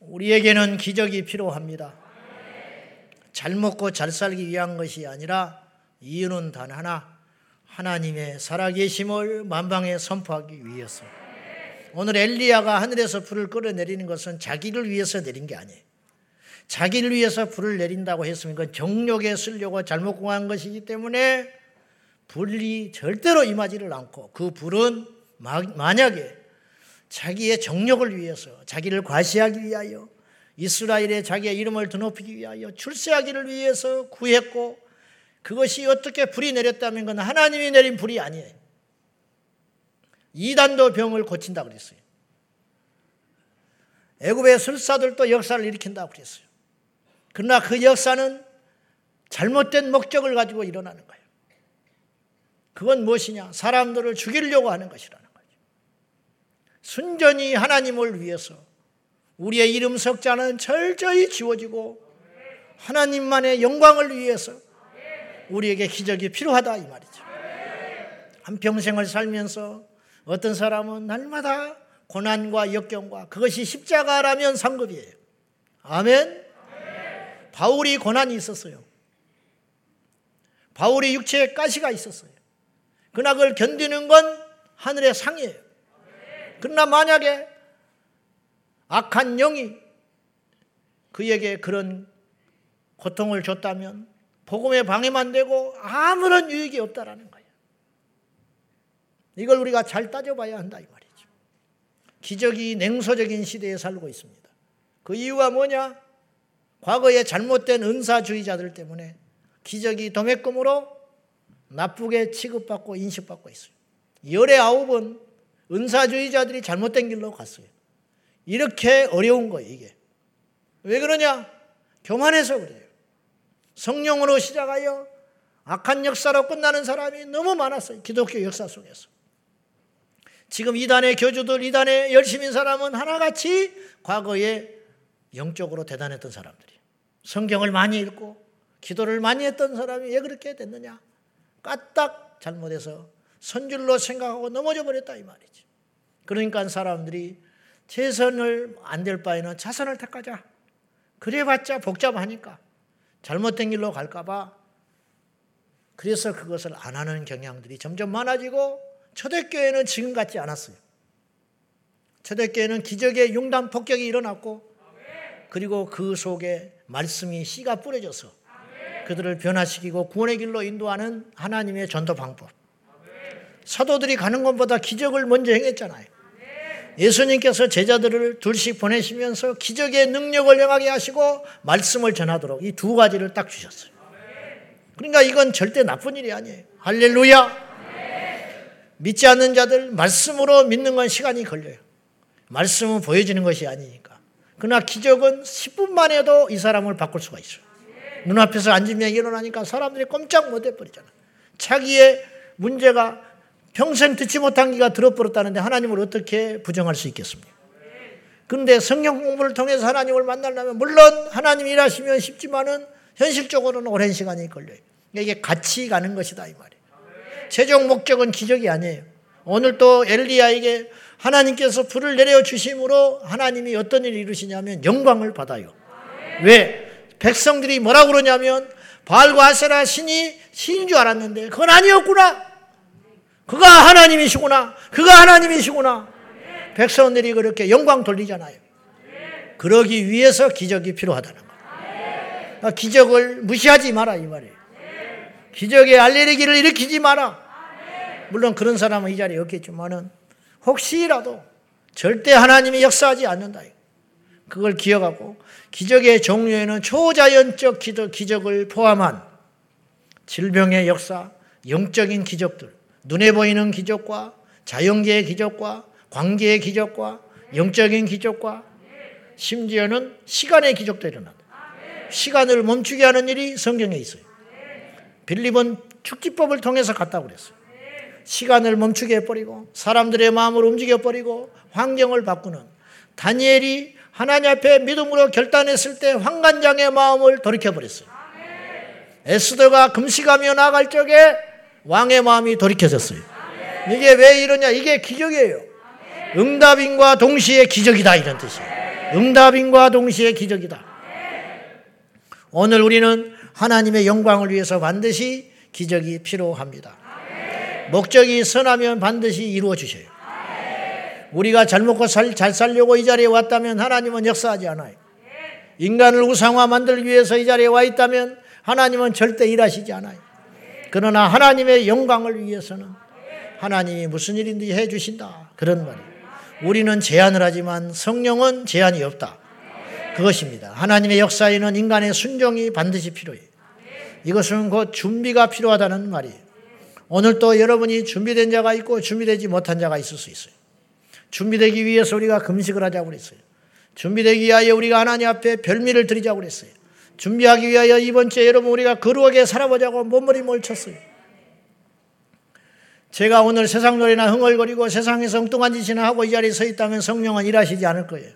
우리에게는 기적이 필요합니다. 잘 먹고 잘 살기 위한 것이 아니라 이유는 단 하나. 하나님의 살아계심을 만방에 선포하기 위해서. 오늘 엘리야가 하늘에서 불을 끌어내리는 것은 자기를 위해서 내린 게 아니에요. 자기를 위해서 불을 내린다고 했으면 그건 정욕에 쓰려고 잘못 공한 것이기 때문에 불이 절대로 임하지를 않고 그 불은 만약에 자기의 정욕을 위해서 자기를 과시하기 위하여 이스라엘에 자기의 이름을 드높이기 위하여 출세하기를 위해서 구했고 그것이 어떻게 불이 내렸다면 그건 하나님이 내린 불이 아니에요. 이단도 병을 고친다 그랬어요. 애굽의 술사들도 역사를 일으킨다 그랬어요. 그러나 그 역사는 잘못된 목적을 가지고 일어나는 거예요. 그건 무엇이냐? 사람들을 죽이려고 하는 것이라는 거죠. 순전히 하나님을 위해서 우리의 이름 석자는 철저히 지워지고 하나님만의 영광을 위해서 우리에게 기적이 필요하다 이 말이죠. 한 평생을 살면서 어떤 사람은 날마다 고난과 역경과 그것이 십자가라면 상급이에요. 아멘. 바울이 고난이 있었어요. 바울이 육체에 가시가 있었어요. 그러나 그걸 견디는 건 하늘의 상이에요. 그러나 만약에 악한 영이 그에게 그런 고통을 줬다면 복음에 방해만 되고 아무런 유익이 없다라는 거예요. 이걸 우리가 잘 따져봐야 한다 이 말이죠. 기적이 냉소적인 시대에 살고 있습니다. 그 이유가 뭐냐? 과거에 잘못된 은사주의자들 때문에 기적이 도매금으로 나쁘게 취급받고 인식받고 있어요. 열의 아홉은 은사주의자들이 잘못된 길로 갔어요. 이렇게 어려운 거예요, 이게. 왜 그러냐? 교만해서 그래요. 성령으로 시작하여 악한 역사로 끝나는 사람이 너무 많았어요. 기독교 역사 속에서. 지금 이단의 교주들, 이단의 열심인 사람은 하나같이 과거에 영적으로 대단했던 사람들이. 성경을 많이 읽고 기도를 많이 했던 사람이 왜 그렇게 됐느냐? 까딱 잘못해서 선줄로 생각하고 넘어져 버렸다 이 말이지. 그러니까 사람들이 최선을 안 될 바에는 차선을 택하자. 그래봤자 복잡하니까 잘못된 길로 갈까봐 그래서 그것을 안 하는 경향들이 점점 많아지고 초대교회는 지금 같지 않았어요. 초대교회는 기적의 융단 폭격이 일어났고 그리고 그 속에 말씀이 씨가 뿌려져서 그들을 변화시키고 구원의 길로 인도하는 하나님의 전도 방법. 사도들이 가는 것보다 기적을 먼저 행했잖아요. 예수님께서 제자들을 둘씩 보내시면서 기적의 능력을 영하게 하시고 말씀을 전하도록 이 두 가지를 딱 주셨어요. 그러니까 이건 절대 나쁜 일이 아니에요. 할렐루야! 믿지 않는 자들 말씀으로 믿는 건 시간이 걸려요. 말씀은 보여지는 것이 아니니까. 그러나 기적은 10분 만에도 이 사람을 바꿀 수가 있어요. 눈앞에서 앉으면 일어나니까 사람들이 꼼짝 못 해버리잖아. 자기의 문제가 평생 듣지 못한 기가 들어버렸다는데 하나님을 어떻게 부정할 수 있겠습니까? 그런데 성경 공부를 통해서 하나님을 만나려면 물론 하나님 일하시면 쉽지만은 현실적으로는 오랜 시간이 걸려요. 이게 같이 가는 것이다 이 말이에요. 최종 목적은 기적이 아니에요. 오늘 또 엘리야에게 하나님께서 불을 내려 주심으로 하나님이 어떤 일을 이루시냐면 영광을 받아요. 왜? 백성들이 뭐라고 그러냐면 바알과 아세라 신이 신인 줄 알았는데 그건 아니었구나. 그가 하나님이시구나. 그가 하나님이시구나. 백성들이 그렇게 영광 돌리잖아요. 그러기 위해서 기적이 필요하다는 거예요. 기적을 무시하지 마라 이 말이에요. 기적의 알레르기를 일으키지 마라. 물론 그런 사람은 이 자리에 없겠지만은 혹시라도 절대 하나님이 역사하지 않는다. 그걸 기억하고 기적의 종류에는 초자연적 기적을 포함한 질병의 역사, 영적인 기적들, 눈에 보이는 기적과 자연계의 기적과 관계의 기적과 영적인 기적과 심지어는 시간의 기적도 일어난다. 시간을 멈추게 하는 일이 성경에 있어요. 빌립은 축지법을 통해서 갔다고 그랬어요. 시간을 멈추게 해버리고 사람들의 마음을 움직여버리고 환경을 바꾸는 다니엘이 하나님 앞에 믿음으로 결단했을 때 황관장의 마음을 돌이켜버렸어요. 에스더가 금식하며 나갈 적에 왕의 마음이 돌이켜졌어요. 이게 왜 이러냐? 이게 기적이에요. 응답인과 동시에 기적이다 이런 뜻이에요. 응답인과 동시에 기적이다. 오늘 우리는 하나님의 영광을 위해서 반드시 기적이 필요합니다. 목적이 선하면 반드시 이루어 주셔요. 우리가 잘 먹고 살, 잘 살려고 이 자리에 왔다면 하나님은 역사하지 않아요. 인간을 우상화 만들기 위해서 이 자리에 와 있다면 하나님은 절대 일하시지 않아요. 그러나 하나님의 영광을 위해서는 하나님이 무슨 일인지 해 주신다. 그런 말이에요. 우리는 제한을 하지만 성령은 제한이 없다. 그것입니다. 하나님의 역사에는 인간의 순종이 반드시 필요해요. 이것은 곧 준비가 필요하다는 말이에요. 오늘 또 여러분이 준비된 자가 있고 준비되지 못한 자가 있을 수 있어요. 준비되기 위해서 우리가 금식을 하자고 그랬어요. 준비되기 위하여 우리가 하나님 앞에 별미를 드리자고 그랬어요. 준비하기 위하여 이번 주에 여러분 우리가 거룩하게 살아보자고 몸머리 몰 쳤어요. 제가 오늘 세상 노래나 흥얼거리고 세상에서 엉뚱한 짓이나 하고 이 자리에 서 있다면 성령은 일하시지 않을 거예요.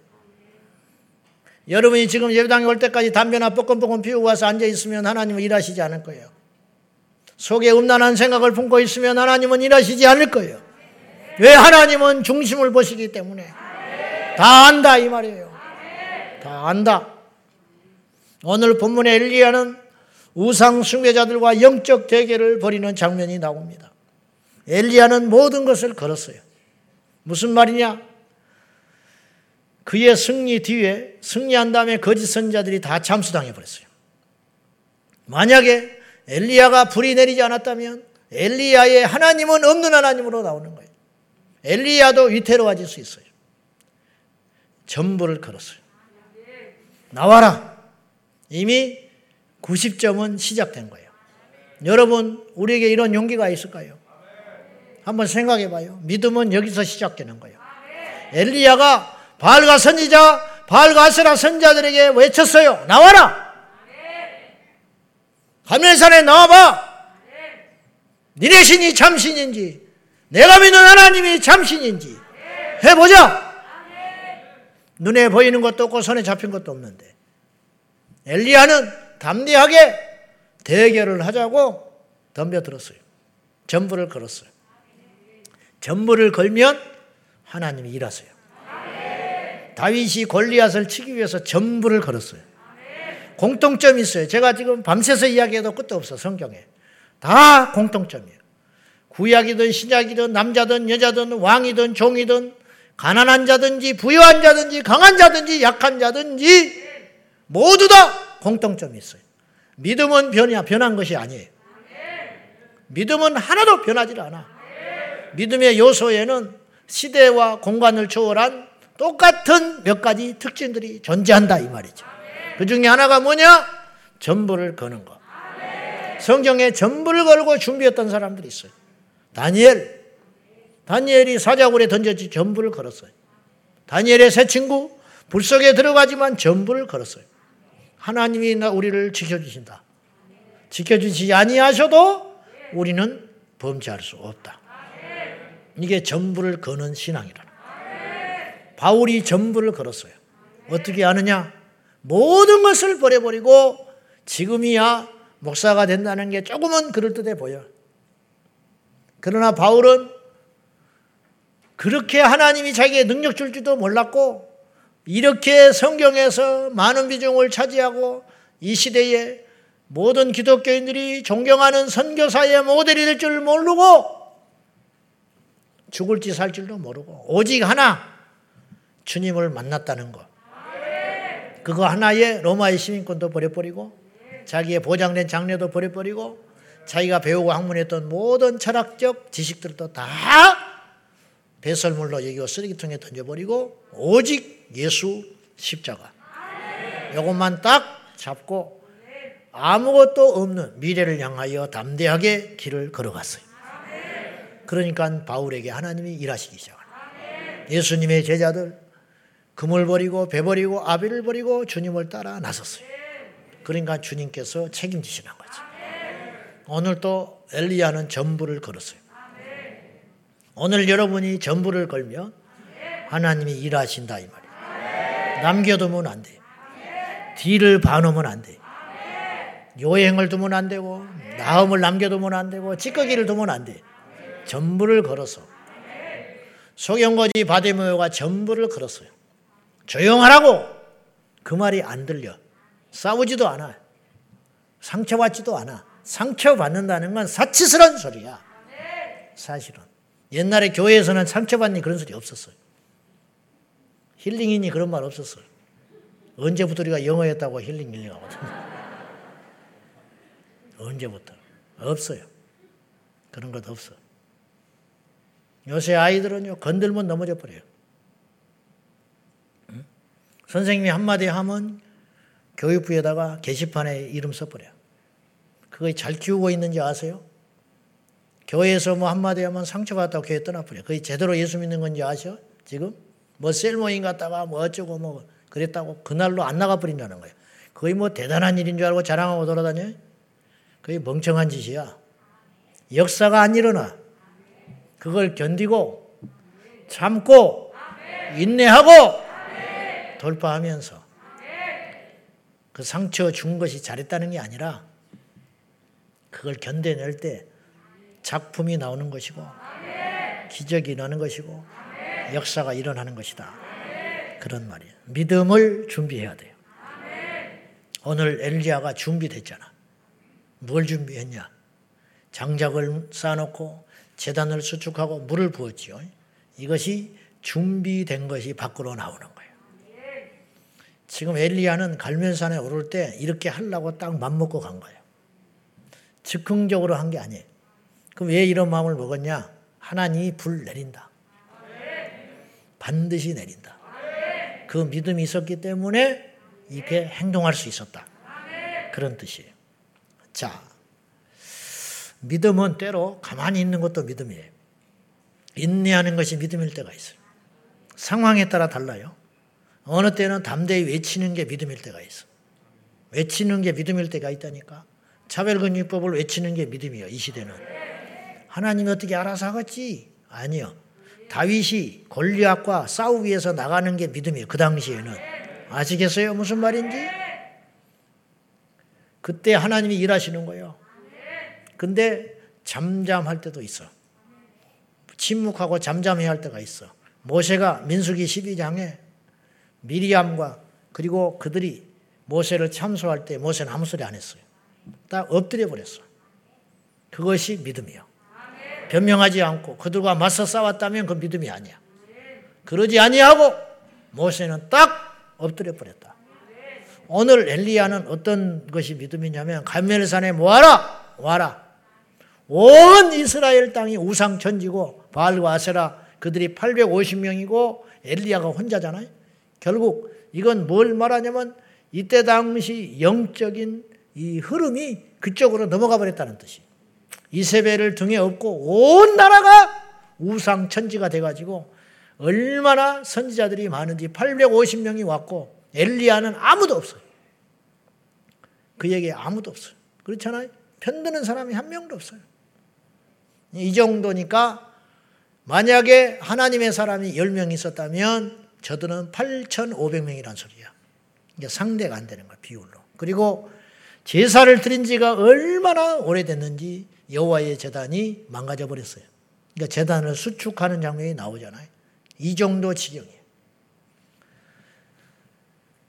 여러분이 지금 예배당에 올 때까지 담배나 뻐끔뻐끔 피우고 와서 앉아 있으면 하나님은 일하시지 않을 거예요. 속에 음란한 생각을 품고 있으면 하나님은 일하시지 않을 거예요. 왜 하나님은 중심을 보시기 때문에 다 안다 이 말이에요. 다 안다. 오늘 본문의 엘리야는 우상 숭배자들과 영적 대결을 벌이는 장면이 나옵니다. 엘리야는 모든 것을 걸었어요. 무슨 말이냐? 그의 승리 뒤에 승리한 다음에 거짓 선자들이 다 잠수당해 버렸어요. 만약에 엘리야가 불이 내리지 않았다면 엘리야의 하나님은 없는 하나님으로 나오는 거예요. 엘리야도 위태로워질 수 있어요. 전부를 걸었어요. 나와라. 이미 90점은 시작된 거예요. 여러분, 우리에게 이런 용기가 있을까요? 한번 생각해 봐요. 믿음은 여기서 시작되는 거예요. 엘리야가 바알과 선지자, 바알과 아세라 선자들에게 외쳤어요. 나와라! 하늘산에 나와봐! 니네 신이 참신인지, 내가 믿는 하나님이 참신인지 해보자! 눈에 보이는 것도 없고 손에 잡힌 것도 없는데. 엘리야는 담대하게 대결을 하자고 덤벼들었어요. 전부를 걸었어요. 전부를 걸면 하나님이 일하세요. 다윗이 골리앗을 치기 위해서 전부를 걸었어요. 공통점이 있어요. 제가 지금 밤새서 이야기해도 끝도 없어 성경에. 다 공통점이에요. 구약이든 신약이든 남자든 여자든 왕이든 종이든 가난한 자든지 부유한 자든지 강한 자든지 약한 자든지 모두 다 공통점이 있어요. 믿음은 변이야 변한 것이 아니에요. 믿음은 하나도 변하지 않아. 믿음의 요소에는 시대와 공간을 초월한 똑같은 몇 가지 특징들이 존재한다 이 말이죠. 그 중에 하나가 뭐냐? 전부를 거는 것. 성경에 전부를 걸고 준비했던 사람들이 있어요. 다니엘. 다니엘이 사자굴에 던졌지 전부를 걸었어요. 다니엘의 새 친구 불 속에 들어가지만 전부를 걸었어요. 하나님이 우리를 지켜주신다. 지켜주시지 아니하셔도 우리는 범죄할 수 없다. 이게 전부를 거는 신앙이라. 바울이 전부를 걸었어요. 어떻게 아느냐? 모든 것을 버려버리고 지금이야 목사가 된다는 게 조금은 그럴듯해 보여. 그러나 바울은 그렇게 하나님이 자기의 능력 줄지도 몰랐고 이렇게 성경에서 많은 비중을 차지하고 이 시대에 모든 기독교인들이 존경하는 선교사의 모델이 될 줄 모르고 죽을지 살 줄도 모르고 오직 하나 주님을 만났다는 것. 그거 하나에 로마의 시민권도 버려버리고 자기의 보장된 장례도 버려버리고 자기가 배우고 학문했던 모든 철학적 지식들도 다 배설물로 여기고 쓰레기통에 던져버리고 오직 예수 십자가 이것만 딱 잡고 아무것도 없는 미래를 향하여 담대하게 길을 걸어갔어요. 그러니까 바울에게 하나님이 일하시기 시작합니다. 예수님의 제자들 금을 버리고 배 버리고 아비를 버리고 주님을 따라 나섰어요. 그러니까 주님께서 책임지시는 거죠. 오늘 또 엘리야는 전부를 걸었어요. 오늘 여러분이 전부를 걸면 하나님이 일하신다 이 말이에요. 남겨두면 안 돼. 뒤를 봐놓으면 안 돼. 요행을 두면 안 되고 나음을 남겨두면 안 되고 찌꺼기를 두면 안 돼. 전부를 걸어서 소경거지 바데모가 전부를 걸었어요. 조용하라고 그 말이 안 들려. 싸우지도 않아. 상처받지도 않아. 상처받는다는 건 사치스러운 소리야. 사실은. 옛날에 교회에서는 상처받니 그런 소리 없었어요. 힐링이니 그런 말 없었어요. 언제부터 우리가 영어였다고 힐링 힐링 하거든. 언제부터? 없어요. 그런 것 없어. 요새 아이들은요, 건들면 넘어져 버려요. 응? 선생님이 한마디 하면 교육부에다가 게시판에 이름 써버려요. 그거 잘 키우고 있는지 아세요? 교회에서 뭐 한마디 하면 상처받았다고 교회 떠나버려요. 그게 제대로 예수 믿는 건지 아셔? 지금? 뭐 셀모인 갔다가 뭐 어쩌고 뭐 그랬다고 그날로 안 나가버린다는 거예요. 거의 뭐 대단한 일인 줄 알고 자랑하고 돌아다녀 그게 멍청한 짓이야. 역사가 안 일어나. 그걸 견디고 참고 인내하고 돌파하면서 그 상처 준 것이 잘했다는 게 아니라 그걸 견뎌낼 때 작품이 나오는 것이고 기적이 나는 것이고 역사가 일어나는 것이다. 그런 말이에요. 믿음을 준비해야 돼요. 오늘 엘리야가 준비됐잖아. 뭘 준비했냐? 장작을 쌓아놓고 재단을 수축하고 물을 부었지요. 이것이 준비된 것이 밖으로 나오는 거예요. 지금 엘리야는 갈면산에 오를 때 이렇게 하려고 딱 맘먹고 간 거예요. 즉흥적으로 한 게 아니에요. 그럼 왜 이런 마음을 먹었냐? 하나님이 불 내린다. 반드시 내린다. 그 믿음이 있었기 때문에 이렇게 행동할 수 있었다. 그런 뜻이에요. 자, 믿음은 때로 가만히 있는 것도 믿음이에요. 인내하는 것이 믿음일 때가 있어요. 상황에 따라 달라요. 어느 때는 담대히 외치는 게 믿음일 때가 있어. 외치는 게 믿음일 때가 있다니까. 차별금융법을 외치는 게 믿음이에요. 이 시대는. 하나님이 어떻게 알아서 하겠지? 아니요. 다윗이 골리앗과 싸우기 위해서 나가는 게 믿음이에요. 그 당시에는. 아시겠어요? 무슨 말인지? 그때 하나님이 일하시는 거예요. 근데 잠잠할 때도 있어. 침묵하고 잠잠해야 할 때가 있어. 모세가 민수기 12장에 미리암과 그리고 그들이 모세를 참소할 때 모세는 아무 소리 안 했어요. 딱 엎드려 버렸어. 그것이 믿음이요. 변명하지 않고 그들과 맞서 싸웠다면 그 믿음이 아니야. 그러지 아니하고 모세는 딱 엎드려 버렸다. 오늘 엘리야는 어떤 것이 믿음이냐면 갈멜산에 모아라 와라. 온 이스라엘 땅이 우상 천지고 바알과 아세라 그들이 850명이고 엘리야가 혼자잖아요. 결국 이건 뭘 말하냐면 이때 당시 영적인 이 흐름이 그쪽으로 넘어가 버렸다는 뜻이. 이세벨을 등에 업고 온 나라가 우상 천지가 돼가지고 얼마나 선지자들이 많은지 850명이 왔고 엘리야는 아무도 없어요. 그에게 아무도 없어요. 그렇잖아요. 편드는 사람이 한 명도 없어요. 이 정도니까 만약에 하나님의 사람이 10명 있었다면 저들은 8,500명이란 소리야. 이게 상대가 안 되는 거야, 비율로. 그리고 제사를 드린 지가 얼마나 오래됐는지 여호와의 재단이 망가져 버렸어요. 그러니까 재단을 수축하는 장면이 나오잖아요. 이 정도 지경이에요.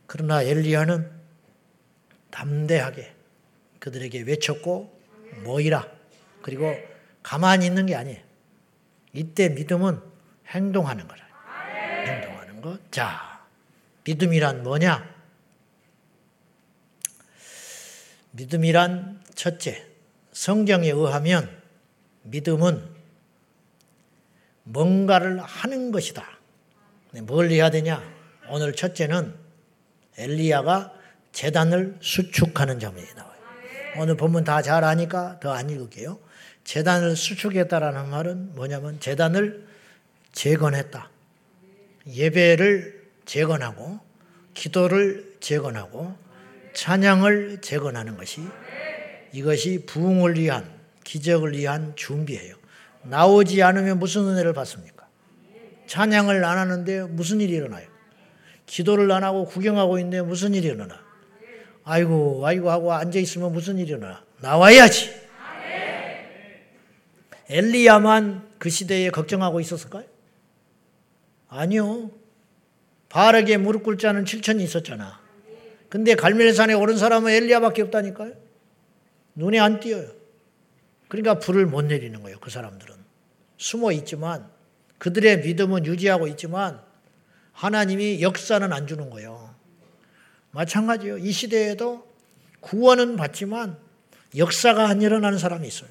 그러나 엘리야는 담대하게 그들에게 외쳤고 모이라. 그리고 가만히 있는 게 아니에요. 이때 믿음은 행동하는 거라. 행동하는 거. 자, 믿음이란 뭐냐? 믿음이란 첫째, 성경에 의하면 믿음은 뭔가를 하는 것이다. 네, 뭘 해야 되냐? 오늘 첫째는 엘리야가 재단을 수축하는 장면이 나와요. 오늘 본문 다 잘 아니까 더 안 읽을게요. 재단을 수축했다라는 말은 뭐냐면 재단을 재건했다. 예배를 재건하고 기도를 재건하고 찬양을 재건하는 것이 이것이 부흥을 위한 기적을 위한 준비예요. 나오지 않으면 무슨 은혜를 받습니까? 찬양을 안 하는데 무슨 일이 일어나요? 기도를 안 하고 구경하고 있는데 무슨 일이 일어나? 아이고 아이고 하고 앉아 있으면 무슨 일이 일어나? 나와야지. 엘리야만 그 시대에 걱정하고 있었을까요? 아니요. 바르게 무릎 꿇지 않은 7천이 있었잖아. 근데 갈멜산에 오른 사람은 엘리야밖에 없다니까요. 눈에 안 띄어요. 그러니까 불을 못 내리는 거예요. 그 사람들은. 숨어 있지만 그들의 믿음은 유지하고 있지만 하나님이 역사는 안 주는 거예요. 마찬가지예요. 이 시대에도 구원은 받지만 역사가 안 일어나는 사람이 있어요.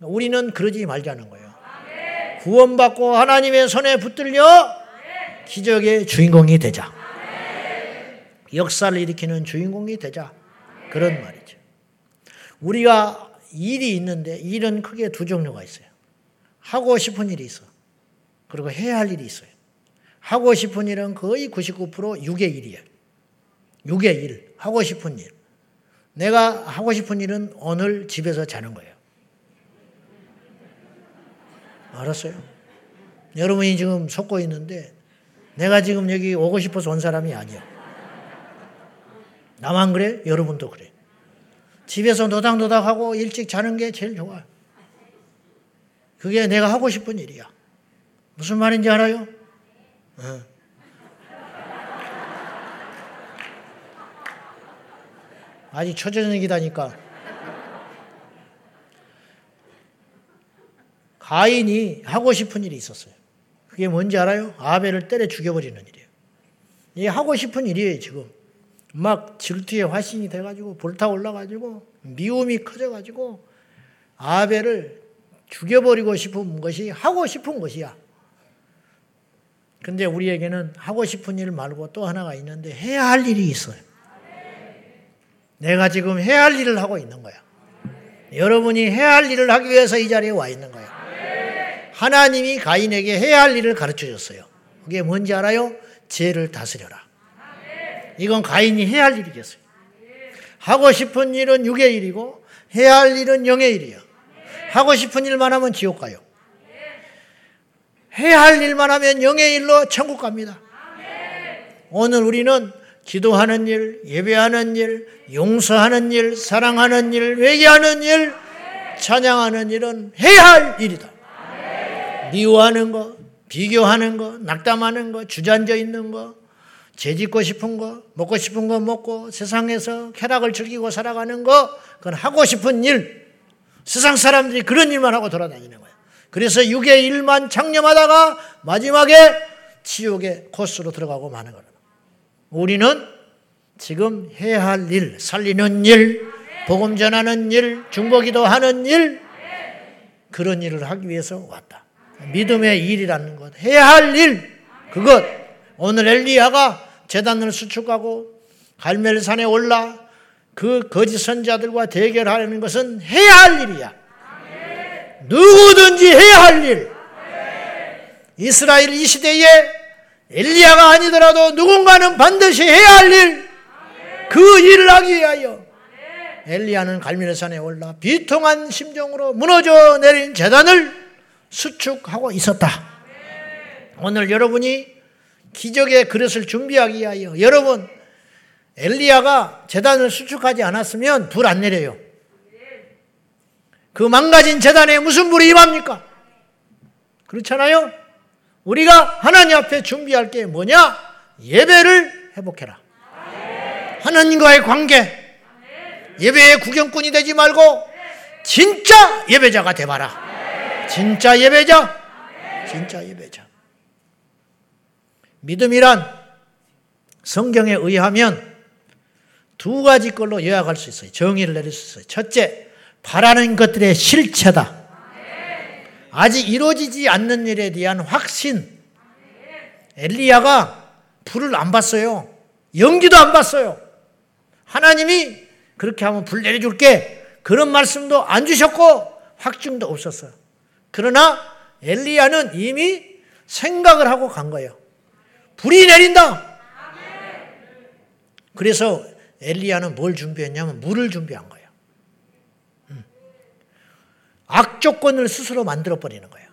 우리는 그러지 말자는 거예요. 구원받고 하나님의 손에 붙들려 기적의 주인공이 되자. 역사를 일으키는 주인공이 되자. 그런 말이죠. 우리가 일이 있는데 일은 크게 두 종류가 있어요. 하고 싶은 일이 있어. 그리고 해야 할 일이 있어요. 하고 싶은 일은 거의 99% 육의 일이에요. 육의 일. 하고 싶은 일. 내가 하고 싶은 일은 오늘 집에서 자는 거예요. 알았어요? 여러분이 지금 속고 있는데 내가 지금 여기 오고 싶어서 온 사람이 아니야. 나만 그래? 여러분도 그래. 집에서 노닥노닥하고 일찍 자는 게 제일 좋아. 그게 내가 하고 싶은 일이야. 무슨 말인지 알아요? 어. 아직 초저녁이다니까. 가인이 하고 싶은 일이 있었어요. 그게 뭔지 알아요? 아벨을 때려 죽여버리는 일이에요. 이게 하고 싶은 일이에요, 지금. 막 질투의 화신이 돼가지고 불타 올라가지고 미움이 커져가지고 아벨을 죽여버리고 싶은 것이 하고 싶은 것이야. 근데 우리에게는 하고 싶은 일 말고 또 하나가 있는데 해야 할 일이 있어요. 내가 지금 해야 할 일을 하고 있는 거야. 여러분이 해야 할 일을 하기 위해서 이 자리에 와 있는 거야. 하나님이 가인에게 해야 할 일을 가르쳐 줬어요. 그게 뭔지 알아요? 죄를 다스려라. 이건 가인이 해야 할 일이겠어요. 하고 싶은 일은 육의 일이고 해야 할 일은 영의 일이에요. 하고 싶은 일만 하면 지옥 가요. 해야 할 일만 하면 영의 일로 천국 갑니다. 오늘 우리는 기도하는 일, 예배하는 일, 용서하는 일, 사랑하는 일, 회개하는 일, 찬양하는 일은 해야 할 일이다. 미워하는 거, 비교하는 거, 낙담하는 거, 주저앉아 있는 거, 재짓고 싶은 거, 먹고 싶은 거 먹고 세상에서 쾌락을 즐기고 살아가는 거, 그건 하고 싶은 일. 세상 사람들이 그런 일만 하고 돌아다니는 거예요. 그래서 육의 일만 창념하다가 마지막에 지옥의 코스로 들어가고 마는 거예요. 우리는 지금 해야 할 일, 살리는 일, 복음 전하는 일, 중보기도 하는 일, 그런 일을 하기 위해서 왔다. 믿음의 일이라는 것, 해야 할 일, 그것. 오늘 엘리야가 재단을 수축하고 갈멜산에 올라 그 거짓 선자들과 대결하는 것은 해야 할 일이야. 누구든지 해야 할 일. 이스라엘 이 시대에 엘리야가 아니더라도 누군가는 반드시 해야 할 일. 그 일을 하기 위하여 엘리야는 갈멜산에 올라 비통한 심정으로 무너져 내린 재단을 수축하고 있었다. 오늘 여러분이 기적의 그릇을 준비하기 위하여 여러분 엘리야가 재단을 수축하지 않았으면 불 안 내려요. 그 망가진 재단에 무슨 불이 임합니까? 그렇잖아요? 우리가 하나님 앞에 준비할 게 뭐냐? 예배를 회복해라. 하나님과의 관계. 예배의 구경꾼이 되지 말고 진짜 예배자가 되봐라. 진짜 예배자. 진짜 예배자. 믿음이란 성경에 의하면 두 가지 걸로 요약할 수 있어요. 정의를 내릴 수 있어요. 첫째, 바라는 것들의 실체다. 아직 이루어지지 않는 일에 대한 확신. 엘리야가 불을 안 봤어요. 연기도 안 봤어요. 하나님이 그렇게 하면 불 내려줄게. 그런 말씀도 안 주셨고 확증도 없었어요. 그러나 엘리야는 이미 생각을 하고 간 거예요. 불이 내린다. 그래서 엘리야는 뭘 준비했냐면 물을 준비한 거예요. 음. 악조건을 스스로 만들어 버리는 거예요.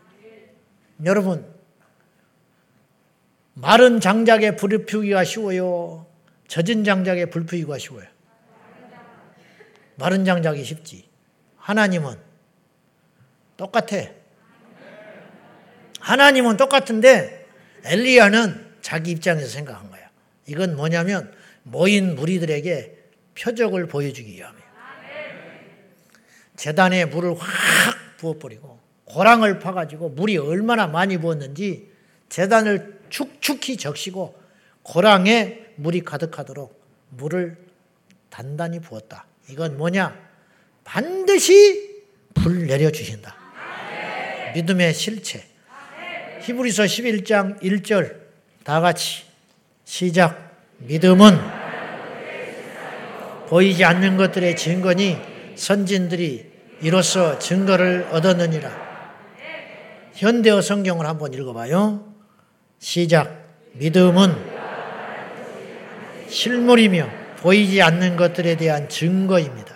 여러분, 마른 장작에 불을 피우기가 쉬워요. 젖은 장작에 불 피우기가 쉬워요. 마른 장작이 쉽지. 하나님은 똑같아. 하나님은 똑같은데 엘리야는 자기 입장에서 생각한 거야. 이건 뭐냐면 모인 무리들에게 표적을 보여주기 위함이에요. 재단에 물을 확 부어버리고 고랑을 파가지고 물이 얼마나 많이 부었는지 재단을 축축히 적시고 고랑에 물이 가득하도록 물을 단단히 부었다. 이건 뭐냐? 반드시 불 내려주신다. 믿음의 실체. 히브리서 11장 1절 다 같이 시작. 믿음은 보이지 않는 것들의 증거니 선진들이 이로써 증거를 얻었느니라. 현대어 성경을 한번 읽어봐요. 시작. 믿음은 실물이며 보이지 않는 것들에 대한 증거입니다.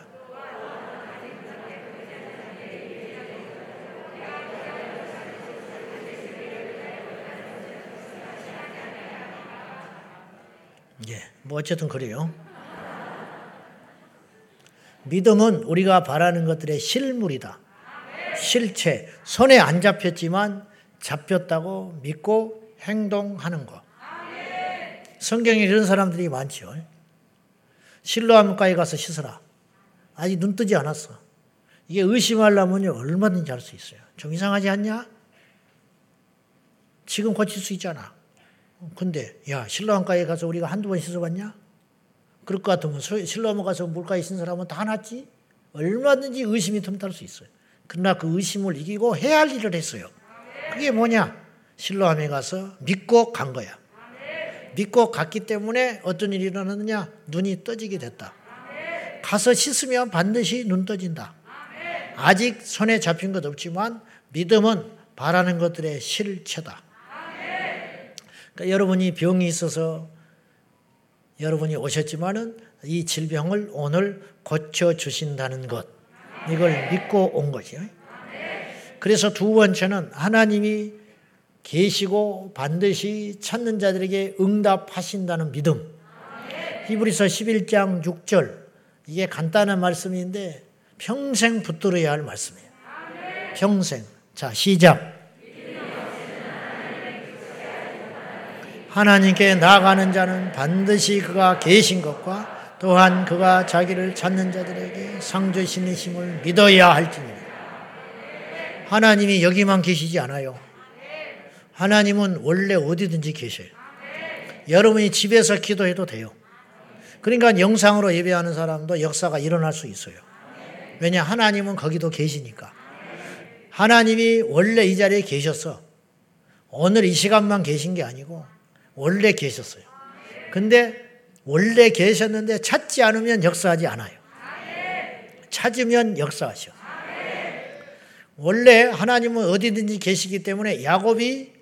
예, 뭐 어쨌든 그래요. 믿음은 우리가 바라는 것들의 실물이다. 실체, 손에 안 잡혔지만 잡혔다고 믿고 행동하는 것. 성경에 이런 사람들이 많죠. 실로암가에 가서 씻어라. 아직 눈 뜨지 않았어. 이게 의심하려면 얼마든지 할 수 있어요. 좀 이상하지 않냐? 지금 고칠 수 있잖아. 근데 야 신라암가에 가서 우리가 한두 번 씻어봤냐? 그럴 것 같으면 신라암 가서 물가에 씻은 사람은 다 낫지. 얼마든지 의심이 틈탈 수 있어요. 그러나 그 의심을 이기고 해야 할 일을 했어요. 그게 뭐냐? 실로암에 가서 믿고 간 거야. 믿고 갔기 때문에 어떤 일이 일어났느냐? 눈이 떠지게 됐다. 가서 씻으면 반드시 눈 떠진다. 아직 손에 잡힌 것 없지만 믿음은 바라는 것들의 실체다. 그러니까 여러분이 병이 있어서 여러분이 오셨지만은 이 질병을 오늘 고쳐 주신다는 것 이걸 믿고 온 것이요. 그래서 두 번째는 하나님이 계시고 반드시 찾는 자들에게 응답하신다는 믿음. 히브리서 11장 6절 이게 간단한 말씀인데 평생 붙들어야 할 말씀이에요. 평생. 자, 시작. 하나님께 나아가는 자는 반드시 그가 계신 것과 또한 그가 자기를 찾는 자들에게 상 주시는 힘을 믿어야 할지니 하나님이 여기만 계시지 않아요. 하나님은 원래 어디든지 계셔요. 여러분이 집에서 기도해도 돼요. 그러니까 영상으로 예배하는 사람도 역사가 일어날 수 있어요. 왜냐 하나님은 거기도 계시니까. 하나님이 원래 이 자리에 계셨어. 오늘 이 시간만 계신 게 아니고 원래 계셨어요. 근데 원래 계셨는데 찾지 않으면 역사하지 않아요. 찾으면 역사하셔. 원래 하나님은 어디든지 계시기 때문에 야곱이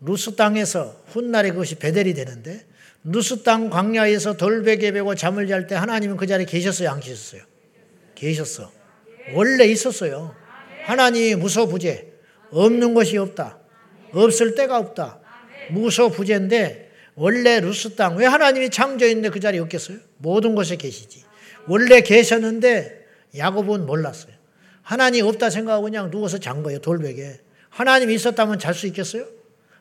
루스 땅에서 훗날에 그것이 벧엘이 되는데 루스 땅 광야에서 돌베개 베고 잠을 잘 때 하나님은 그 자리에 계셨어요, 안 계셨어요? 계셨어. 원래 있었어요. 하나님이 무소부재. 없는 것이 없다. 없을 때가 없다. 무소부재인데 원래 루스 땅, 왜 하나님이 창조했는데 그 자리에 없겠어요? 모든 곳에 계시지. 원래 계셨는데 야곱은 몰랐어요. 하나님 없다 생각하고 그냥 누워서 잔 거예요, 돌베개. 하나님이 있었다면 잘 수 있겠어요?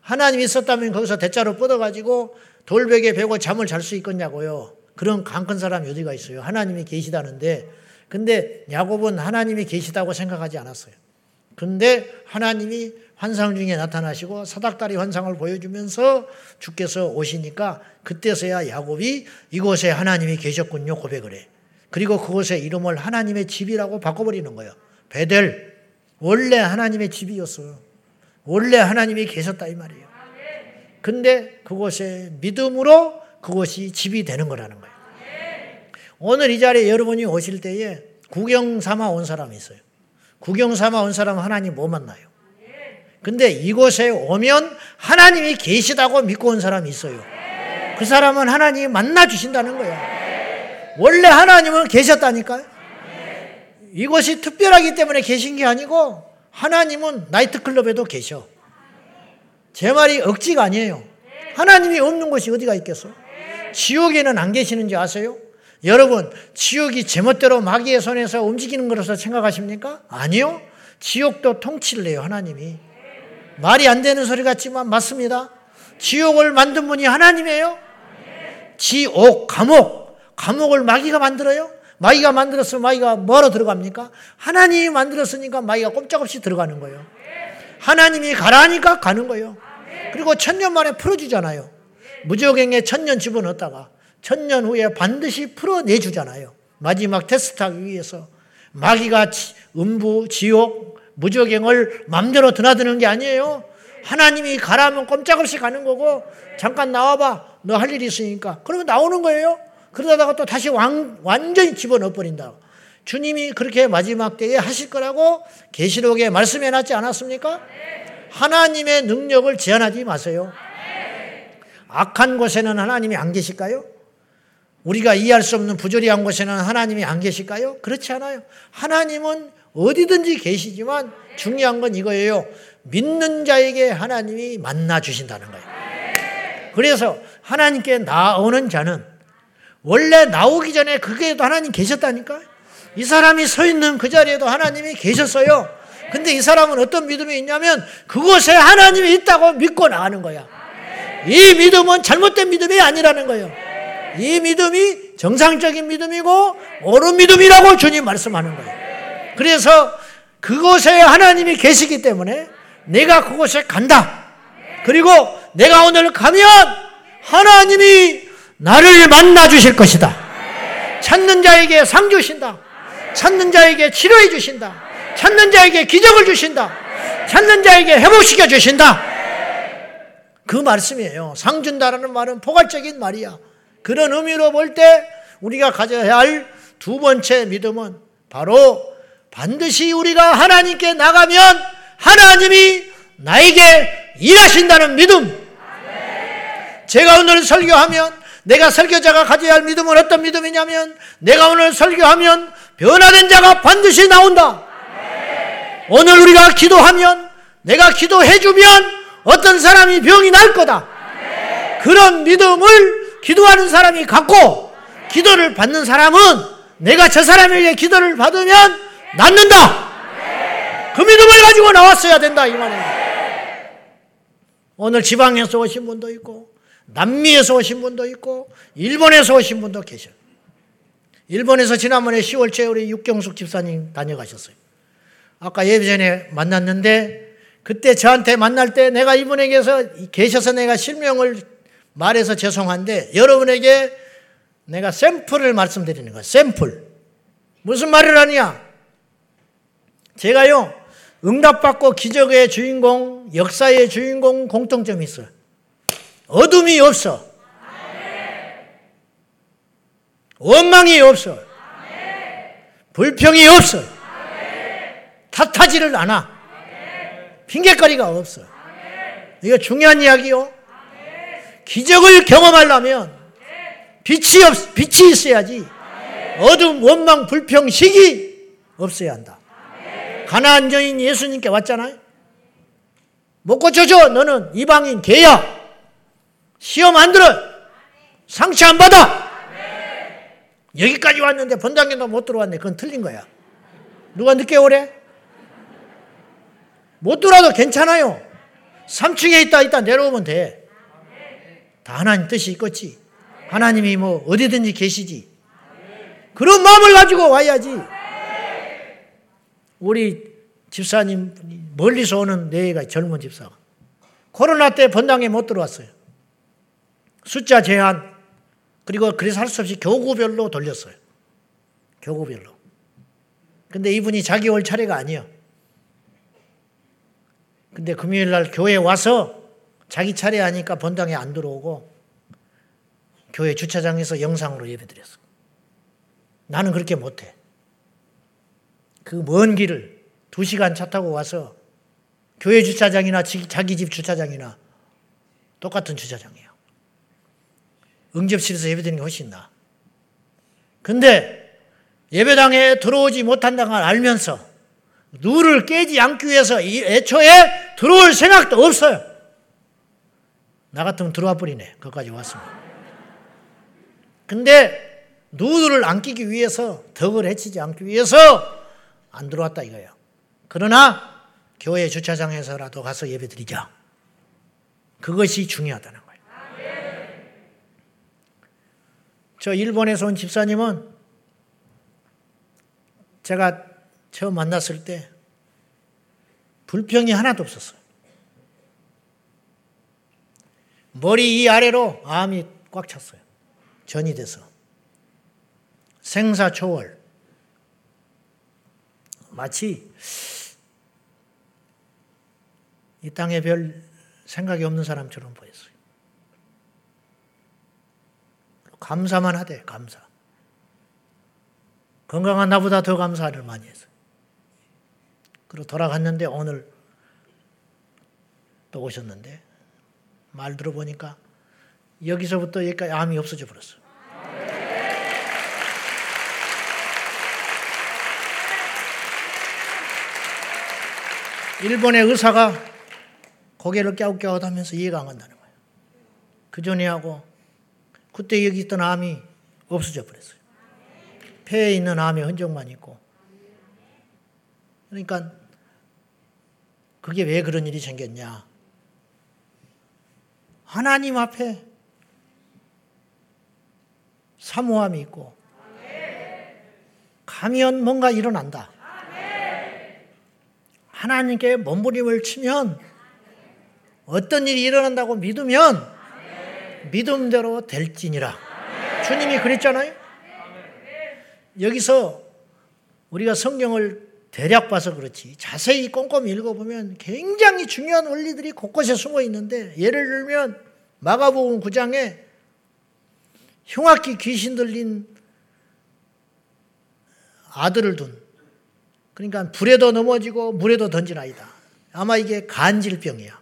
하나님이 있었다면 거기서 대자로 뻗어가지고 돌베개 베고 잠을 잘 수 있겠냐고요. 그런 강큰 사람이 어디가 있어요. 하나님이 계시다는데. 근데 야곱은 하나님이 계시다고 생각하지 않았어요. 근데 하나님이 환상 중에 나타나시고 사닥다리 환상을 보여주면서 주께서 오시니까 그때서야 야곱이 이곳에 하나님이 계셨군요 고백을 해. 그리고 그곳의 이름을 하나님의 집이라고 바꿔버리는 거예요. 베델. 원래 하나님의 집이었어요. 원래 하나님이 계셨다 이 말이에요. 근데 그곳에 믿음으로 그것이 집이 되는 거라는 거예요. 오늘 이 자리에 여러분이 오실 때에 구경 삼아 온 사람이 있어요. 구경 삼아 온 사람은 하나님 못 만나요. 근데 이곳에 오면 하나님이 계시다고 믿고 온 사람이 있어요. 그 사람은 하나님이 만나 주신다는 거예요. 원래 하나님은 계셨다니까요. 이것이 특별하기 때문에 계신 게 아니고 하나님은 나이트클럽에도 계셔. 제 말이 억지가 아니에요. 하나님이 없는 곳이 어디가 있겠어? 지옥에는 안 계시는지 아세요? 여러분, 지옥이 제멋대로 마귀의 손에서 움직이는 것으로 생각하십니까? 아니요. 지옥도 통치를 해요, 하나님이. 말이 안 되는 소리 같지만 맞습니다. 지옥을 만든 분이 하나님이에요. 지옥, 감옥, 감옥을 마귀가 만들어요? 마귀가 만들었으면 마귀가 뭐하러 들어갑니까? 하나님이 만들었으니까 마귀가 꼼짝없이 들어가는 거예요. 하나님이 가라니까 가는 거예요. 그리고 천년 만에 풀어주잖아요. 무적행에 천년 집어넣었다가 천년 후에 반드시 풀어내주잖아요. 마지막 테스트하기 위해서. 마귀가 음부, 지옥, 무적행을 맘대로 드나드는 게 아니에요. 하나님이 가라면 꼼짝없이 가는 거고 잠깐 나와봐. 너 할 일이 있으니까. 그러면 나오는 거예요. 그러다가 또 다시 완, 완전히 집어넣어 버린다. 주님이 그렇게 마지막 때에 하실 거라고 계시록에 말씀해 놨지 않았습니까? 하나님의 능력을 제한하지 마세요. 악한 곳에는 하나님이 안 계실까요? 우리가 이해할 수 없는 부조리한 곳에는 하나님이 안 계실까요? 그렇지 않아요. 하나님은 어디든지 계시지만 중요한 건 이거예요. 믿는 자에게 하나님이 만나 주신다는 거예요. 그래서 하나님께 나오는 자는 원래 나오기 전에 그게도 하나님 계셨다니까? 이 사람이 서 있는 그 자리에도 하나님이 계셨어요. 근데 이 사람은 어떤 믿음이 있냐면 그곳에 하나님이 있다고 믿고 나가는 거야. 이 믿음은 잘못된 믿음이 아니라는 거예요. 이 믿음이 정상적인 믿음이고 옳은 믿음이라고 주님 말씀하는 거예요. 그래서 그곳에 하나님이 계시기 때문에 내가 그곳에 간다. 그리고 내가 오늘 가면 하나님이 나를 만나 주실 것이다. 찾는 자에게 상 주신다. 찾는 자에게 치료해 주신다. 찾는 자에게 기적을 주신다. 찾는 자에게 회복시켜 주신다. 그 말씀이에요. 상 준다라는 말은 포괄적인 말이야. 그런 의미로 볼 때 우리가 가져야 할 두 번째 믿음은 바로 반드시 우리가 하나님께 나가면 하나님이 나에게 일하신다는 믿음. 제가 오늘 설교하면 내가 설교자가 가져야 할 믿음은 어떤 믿음이냐면 내가 오늘 설교하면 변화된 자가 반드시 나온다. 오늘 우리가 기도하면 내가 기도해주면 어떤 사람이 병이 날 거다. 그런 믿음을 기도하는 사람이 갖고 기도를 받는 사람은 내가 저 사람에게 기도를 받으면 낫는다. 그 믿음을 가지고 나왔어야 된다 이 말이에요. 오늘 지방에서 오신 분도 있고 남미에서 오신 분도 있고 일본에서 오신 분도 계셔요. 일본에서 지난번에 10월째 우리 육경숙 집사님 다녀가셨어요. 아까 예배 전에 만났는데 그때 저한테 만날 때 내가 이분에게서 계셔서 내가 실명을 말해서 죄송한데 여러분에게 내가 샘플을 말씀드리는 거예요. 샘플. 무슨 말을 하냐? 제가요, 응답받고 기적의 주인공, 역사의 주인공 공통점이 있어요. 어둠이 없어. 원망이 없어. 불평이 없어. 탓하지를 않아. 핑계거리가 없어. 이거 중요한 이야기요. 기적을 경험하려면 빛이 없, 빛이 있어야지. 어둠, 원망, 불평, 시기 없어야 한다. 가나안 여인 예수님께 왔잖아요. 못 고쳐줘. 너는 이방인 개야. 시험 안 들어. 상처 안 받아. 여기까지 왔는데 본당에도 못 들어왔네. 그건 틀린 거야. 누가 늦게 오래? 못 들어와도 괜찮아요. 3층에 있다 있다 내려오면 돼. 다 하나님 뜻이 있겠지. 하나님이 뭐 어디든지 계시지. 그런 마음을 가지고 와야지. 우리 집사님 멀리서 오는 내가 젊은 집사가 코로나 때 본당에 못 들어왔어요. 숫자 제한 그리고 그래서 할 수 없이 교구별로 돌렸어요. 교구별로. 근데 이분이 자기 올 차례가 아니에요. 근데 금요일 날 교회 와서 자기 차례 하니까 본당에 안 들어오고 교회 주차장에서 영상으로 예배 드렸어. 나는 그렇게 못해. 그 먼 길을 두 시간 차 타고 와서 교회 주차장이나 자기 집 주차장이나 똑같은 주차장이에요. 응접실에서 예배드리는 게 훨씬 나. 근데 예배당에 들어오지 못한다는 걸 알면서 누를 깨지 않기 위해서 애초에 들어올 생각도 없어요. 나 같으면 들어와 버리네. 거기까지 왔으면. 근데 누를 안 끼기 위해서 덕을 해치지 않기 위해서 안 들어왔다 이거예요. 그러나 교회 주차장에서라도 가서 예배 드리자. 그것이 중요하다는 거예요. 저 일본에서 온 집사님은 제가 처음 만났을 때 불평이 하나도 없었어요. 머리 이 아래로 암이 꽉 찼어요. 전이 돼서. 생사초월. 마치 이 땅에 별 생각이 없는 사람처럼 보였어요. 감사만 하대, 감사. 건강한 나보다 더 감사를 많이 했어요. 그리고 돌아갔는데 오늘 또 오셨는데 말 들어보니까 여기서부터 여기까지 암이 없어져 버렸어. 일본의 의사가 고개를 깨웃깨웃 하면서 이해가 안 간다는 거예요. 그 전에 하고 그때 여기 있던 암이 없어져 버렸어요. 폐에 있는 암의 흔적만 있고. 그러니까 그게 왜 그런 일이 생겼냐? 하나님 앞에 사모함이 있고 가면 뭔가 일어난다. 하나님께 몸부림을 치면 어떤 일이 일어난다고 믿으면 믿음대로 될지니라. 주님이 그랬잖아요. 여기서 우리가 성경을 대략 봐서 그렇지 자세히 꼼꼼히 읽어보면 굉장히 중요한 원리들이 곳곳에 숨어 있는데 예를 들면 마가복음 9장에 흉악기 귀신 들린 아들을 둔 그러니까 불에도 넘어지고 물에도 던진 아이다. 아마 이게 간질병이야.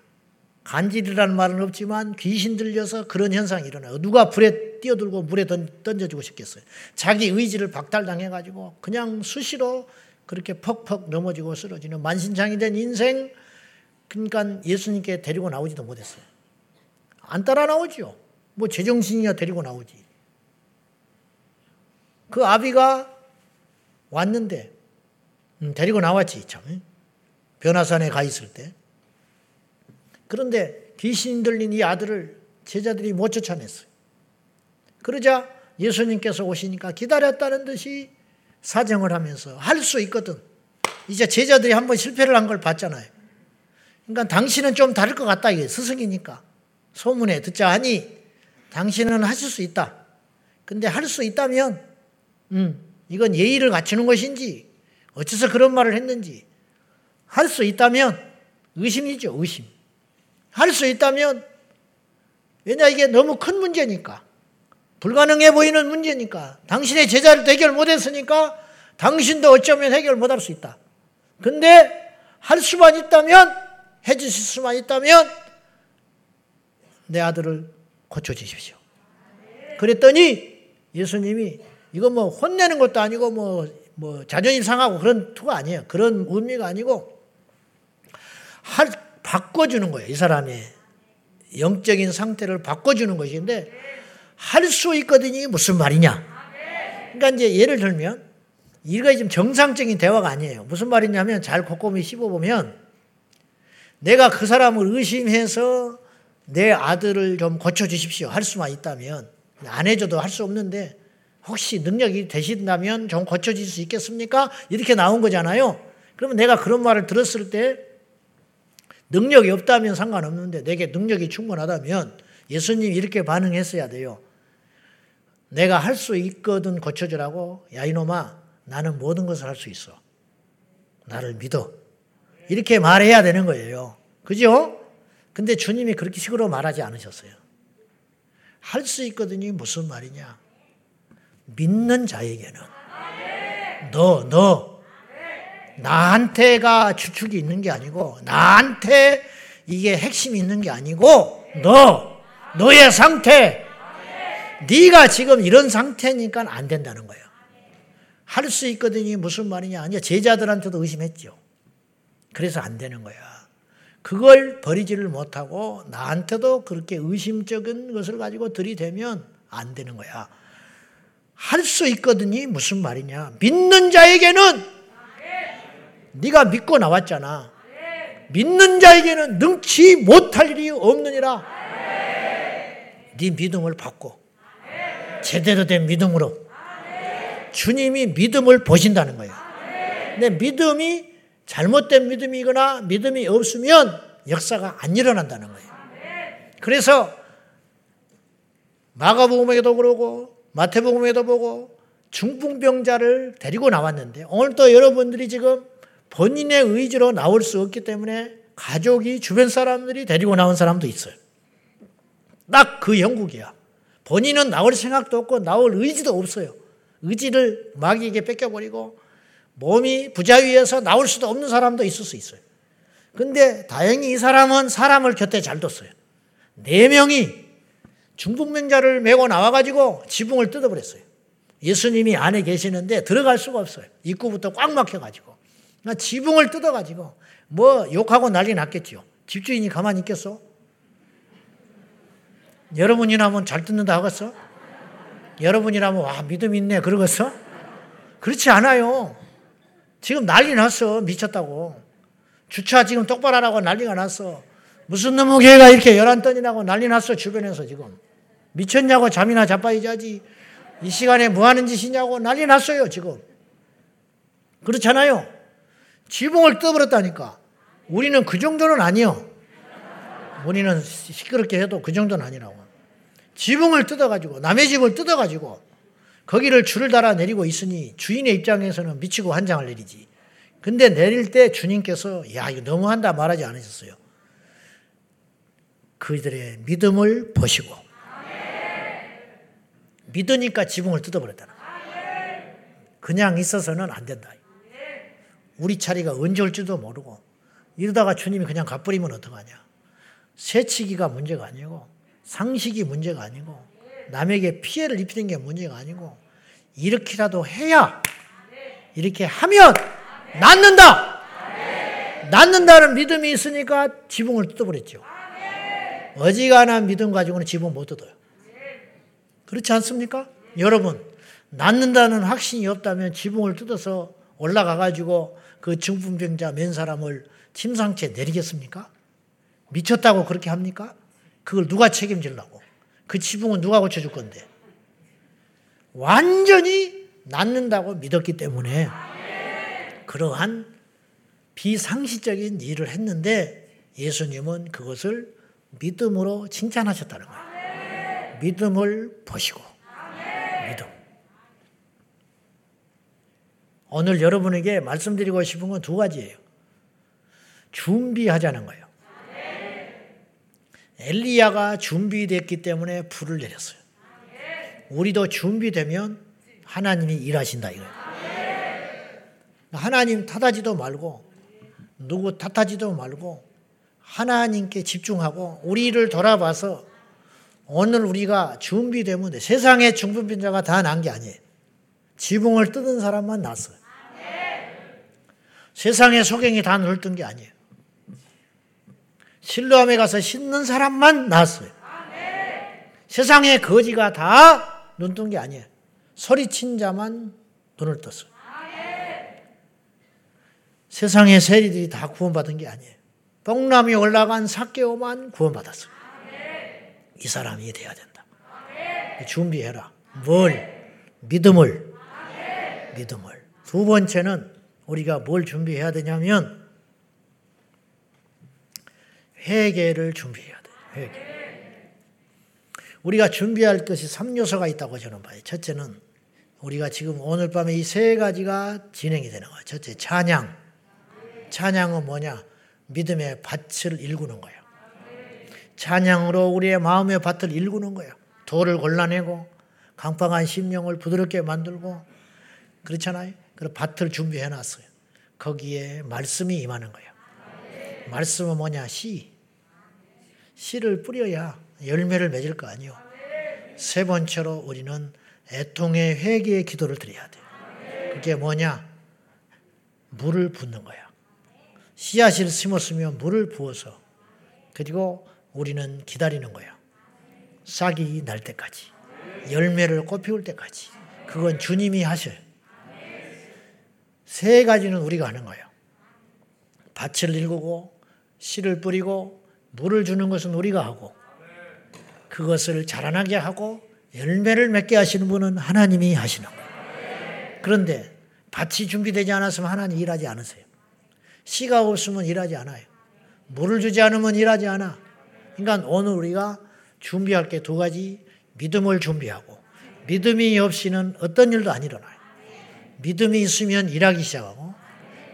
간질이라는 말은 없지만 귀신 들려서 그런 현상이 일어나요. 누가 불에 뛰어들고 물에 던져주고 싶겠어요. 자기 의지를 박탈당해가지고 그냥 수시로 그렇게 퍽퍽 넘어지고 쓰러지는 만신창이 된 인생 그러니까 예수님께 데리고 나오지도 못했어요. 안 따라 나오죠. 뭐 제정신이야 데리고 나오지. 그 아비가 왔는데 음, 데리고 나왔지 참. 변화산에 가 있을 때. 그런데 귀신 들린 이 아들을 제자들이 못 쫓아냈어요. 그러자 예수님께서 오시니까 기다렸다는 듯이 사정을 하면서 할 수 있거든. 이제 제자들이 한번 실패를 한 걸 봤잖아요. 그러니까 당신은 좀 다를 것 같다. 이게 스승이니까. 소문에 듣자 하니 당신은 하실 수 있다. 근데 할 수 있다면, 음, 이건 예의를 갖추는 것인지, 어째서 그런 말을 했는지, 할 수 있다면 의심이죠, 의심. 할 수 있다면, 왜냐, 이게 너무 큰 문제니까. 불가능해 보이는 문제니까 당신의 제자를 해결 못했으니까 당신도 어쩌면 해결 못할 수 있다. 근데 할 수만 있다면 해주실 수만 있다면 내 아들을 고쳐주십시오. 그랬더니 예수님이 이거 뭐 혼내는 것도 아니고 뭐, 뭐 자존심 상하고 그런 투가 아니에요. 그런 의미가 아니고 할, 바꿔주는 거예요. 이 사람의 영적인 상태를 바꿔주는 것인데 할 수 있거든요. 무슨 말이냐? 그러니까 이제 예를 들면 이거 지금 정상적인 대화가 아니에요. 무슨 말이냐면 잘 곰곰이 씹어보면 내가 그 사람을 의심해서 내 아들을 좀 고쳐주십시오. 할 수만 있다면 안 해줘도 할 수 없는데 혹시 능력이 되신다면 좀 고쳐줄 수 있겠습니까? 이렇게 나온 거잖아요. 그러면 내가 그런 말을 들었을 때 능력이 없다면 상관없는데 내게 능력이 충분하다면 예수님 이렇게 반응했어야 돼요. 내가 할 수 있거든 고쳐주라고 야 이놈아 나는 모든 것을 할 수 있어. 나를 믿어. 이렇게 말해야 되는 거예요. 그죠? 근데 주님이 그렇게 식으로 말하지 않으셨어요. 할 수 있거든이 무슨 말이냐? 믿는 자에게는 너, 너 나한테가 주축이 있는 게 아니고 나한테 이게 핵심이 있는 게 아니고 너, 너의 상태, 네가 지금 이런 상태니까 안 된다는 거예요. 할 수 있거든요. 무슨 말이냐? 아니야. 제자들한테도 의심했죠. 그래서 안 되는 거야. 그걸 버리지를 못하고 나한테도 그렇게 의심적인 것을 가지고 들이대면 안 되는 거야. 할 수 있거든요. 무슨 말이냐? 믿는 자에게는 네가 믿고 나왔잖아. 믿는 자에게는 능치 못할 일이 없느니라. 네 믿음을 받고 제대로 된 믿음으로. 주님이 믿음을 보신다는 거예요. 근데 믿음이 잘못된 믿음이거나 믿음이 없으면 역사가 안 일어난다는 거예요. 그래서 마가복음에도 그러고 마태복음에도 보고 중풍병자를 데리고 나왔는데 오늘 또 여러분들이 지금 본인의 의지로 나올 수 없기 때문에 가족이 주변 사람들이 데리고 나온 사람도 있어요. 딱그 형국이야. 본인은 나올 생각도 없고 나올 의지도 없어요. 의지를 마귀에게 뺏겨버리고 몸이 부자위에서 나올 수도 없는 사람도 있을 수 있어요. 근데 다행히 이 사람은 사람을 곁에 잘 뒀어요. 네 명이 중풍병자를 메고 나와가지고 지붕을 뜯어버렸어요. 예수님이 안에 계시는데 들어갈 수가 없어요. 입구부터 꽉 막혀가지고. 그러니까 지붕을 뜯어가지고 뭐 욕하고 난리 났겠지요. 집주인이 가만히 있겠어? 여러분이라면 잘 뜯는다 하겠어? 여러분이라면 와 믿음 있네 그러겠어? 그렇지 않아요. 지금 난리 났어 미쳤다고. 주차 지금 똑바로 하라고 난리가 났어. 무슨 놈의 교회가 이렇게 열한 던이라고 난리 났어 주변에서 지금. 미쳤냐고 잠이나 자빠이 자지. 이 시간에 뭐 하는 짓이냐고 난리 났어요 지금. 그렇잖아요. 지붕을 떠버렸다니까. 우리는 그 정도는 아니요. 우리는 시끄럽게 해도 그 정도는 아니라고. 지붕을 뜯어가지고 남의 집을 뜯어가지고 거기를 줄을 달아 내리고 있으니 주인의 입장에서는 미치고 한장을 내리지. 근데 내릴 때 주님께서 야 이거 너무한다 말하지 않으셨어요. 그들의 믿음을 보시고 믿으니까 지붕을 뜯어버렸다는 거예요. 그냥 있어서는 안 된다. 우리 차례가 언제 올지도 모르고 이러다가 주님이 그냥 가버리면 어떡하냐. 새치기가 문제가 아니고 상식이 문제가 아니고 남에게 피해를 입히는 게 문제가 아니고 이렇게라도 해야 이렇게 하면 낫는다. 낫는다는 믿음이 있으니까 지붕을 뜯어버렸죠. 어지간한 믿음 가지고는 지붕 못 뜯어요. 그렇지 않습니까? 여러분, 낫는다는 확신이 없다면 지붕을 뜯어서 올라가 가지고 그 중풍병자 맨 사람을 침상채 내리겠습니까? 미쳤다고 그렇게 합니까? 그걸 누가 책임질라고? 그 지붕은 누가 고쳐줄 건데? 완전히 낫는다고 믿었기 때문에 그러한 비상식적인 일을 했는데 예수님은 그것을 믿음으로 칭찬하셨다는 거예요. 믿음을 보시고 믿음. 오늘 여러분에게 말씀드리고 싶은 건 두 가지예요. 준비하자는 거예요. 엘리야가 준비됐기 때문에 불을 내렸어요. 우리도 준비되면 하나님이 일하신다 이거예요. 하나님 탓하지도 말고 누구 탓하지도 말고 하나님께 집중하고 우리를 돌아봐서 오늘 우리가 준비되면 세상에 중풍병자가 다 난 게 아니에요. 지붕을 뜯은 사람만 났어요. 세상에 소경이 다 늘뜬 게 아니에요. 실로암에 가서 씻는 사람만 나왔어요. 세상에 거지가 다 눈뜬 게 아니에요. 소리친 자만 눈을 떴어요. 세상의 세리들이 다 구원받은 게 아니에요. 뽕남이 올라간 사개오만 구원받았어요. 이 사람이 돼야 된다. 준비해라. 뭘? 믿음을. 믿음을. 두 번째는 우리가 뭘 준비해야 되냐면 회개를 준비해야 돼. 회개. 우리가 준비할 것이 3요소가 있다고 저는 봐요. 첫째는 우리가 지금 오늘 밤에 이 세 가지가 진행이 되는 거예요. 첫째, 찬양. 찬양은 뭐냐? 믿음의 밭을 일구는 거예요. 찬양으로 우리의 마음의 밭을 일구는 거예요. 돌을 골라내고 강팍한 심령을 부드럽게 만들고 그렇잖아요. 그래서 밭을 준비해 놨어요. 거기에 말씀이 임하는 거예요. 말씀은 뭐냐? 씨. 씨를 뿌려야 열매를 맺을 거 아니요. 세 번째로 우리는 애통의 회개의 기도를 드려야 돼요. 그게 뭐냐? 물을 붓는 거야. 씨앗을 심었으면 물을 부어서 그리고 우리는 기다리는 거야. 싹이 날 때까지. 열매를 꽃피울 때까지. 그건 주님이 하셔요. 세 가지는 우리가 하는 거예요. 밭을 일구고 씨를 뿌리고 물을 주는 것은 우리가 하고 그것을 자라나게 하고 열매를 맺게 하시는 분은 하나님이 하시는 거예요. 그런데 밭이 준비되지 않았으면 하나님 일하지 않으세요. 씨가 없으면 일하지 않아요. 물을 주지 않으면 일하지 않아. 그러니까 오늘 우리가 준비할 게 두 가지 믿음을 준비하고 믿음이 없이는 어떤 일도 안 일어나요. 믿음이 있으면 일하기 시작하고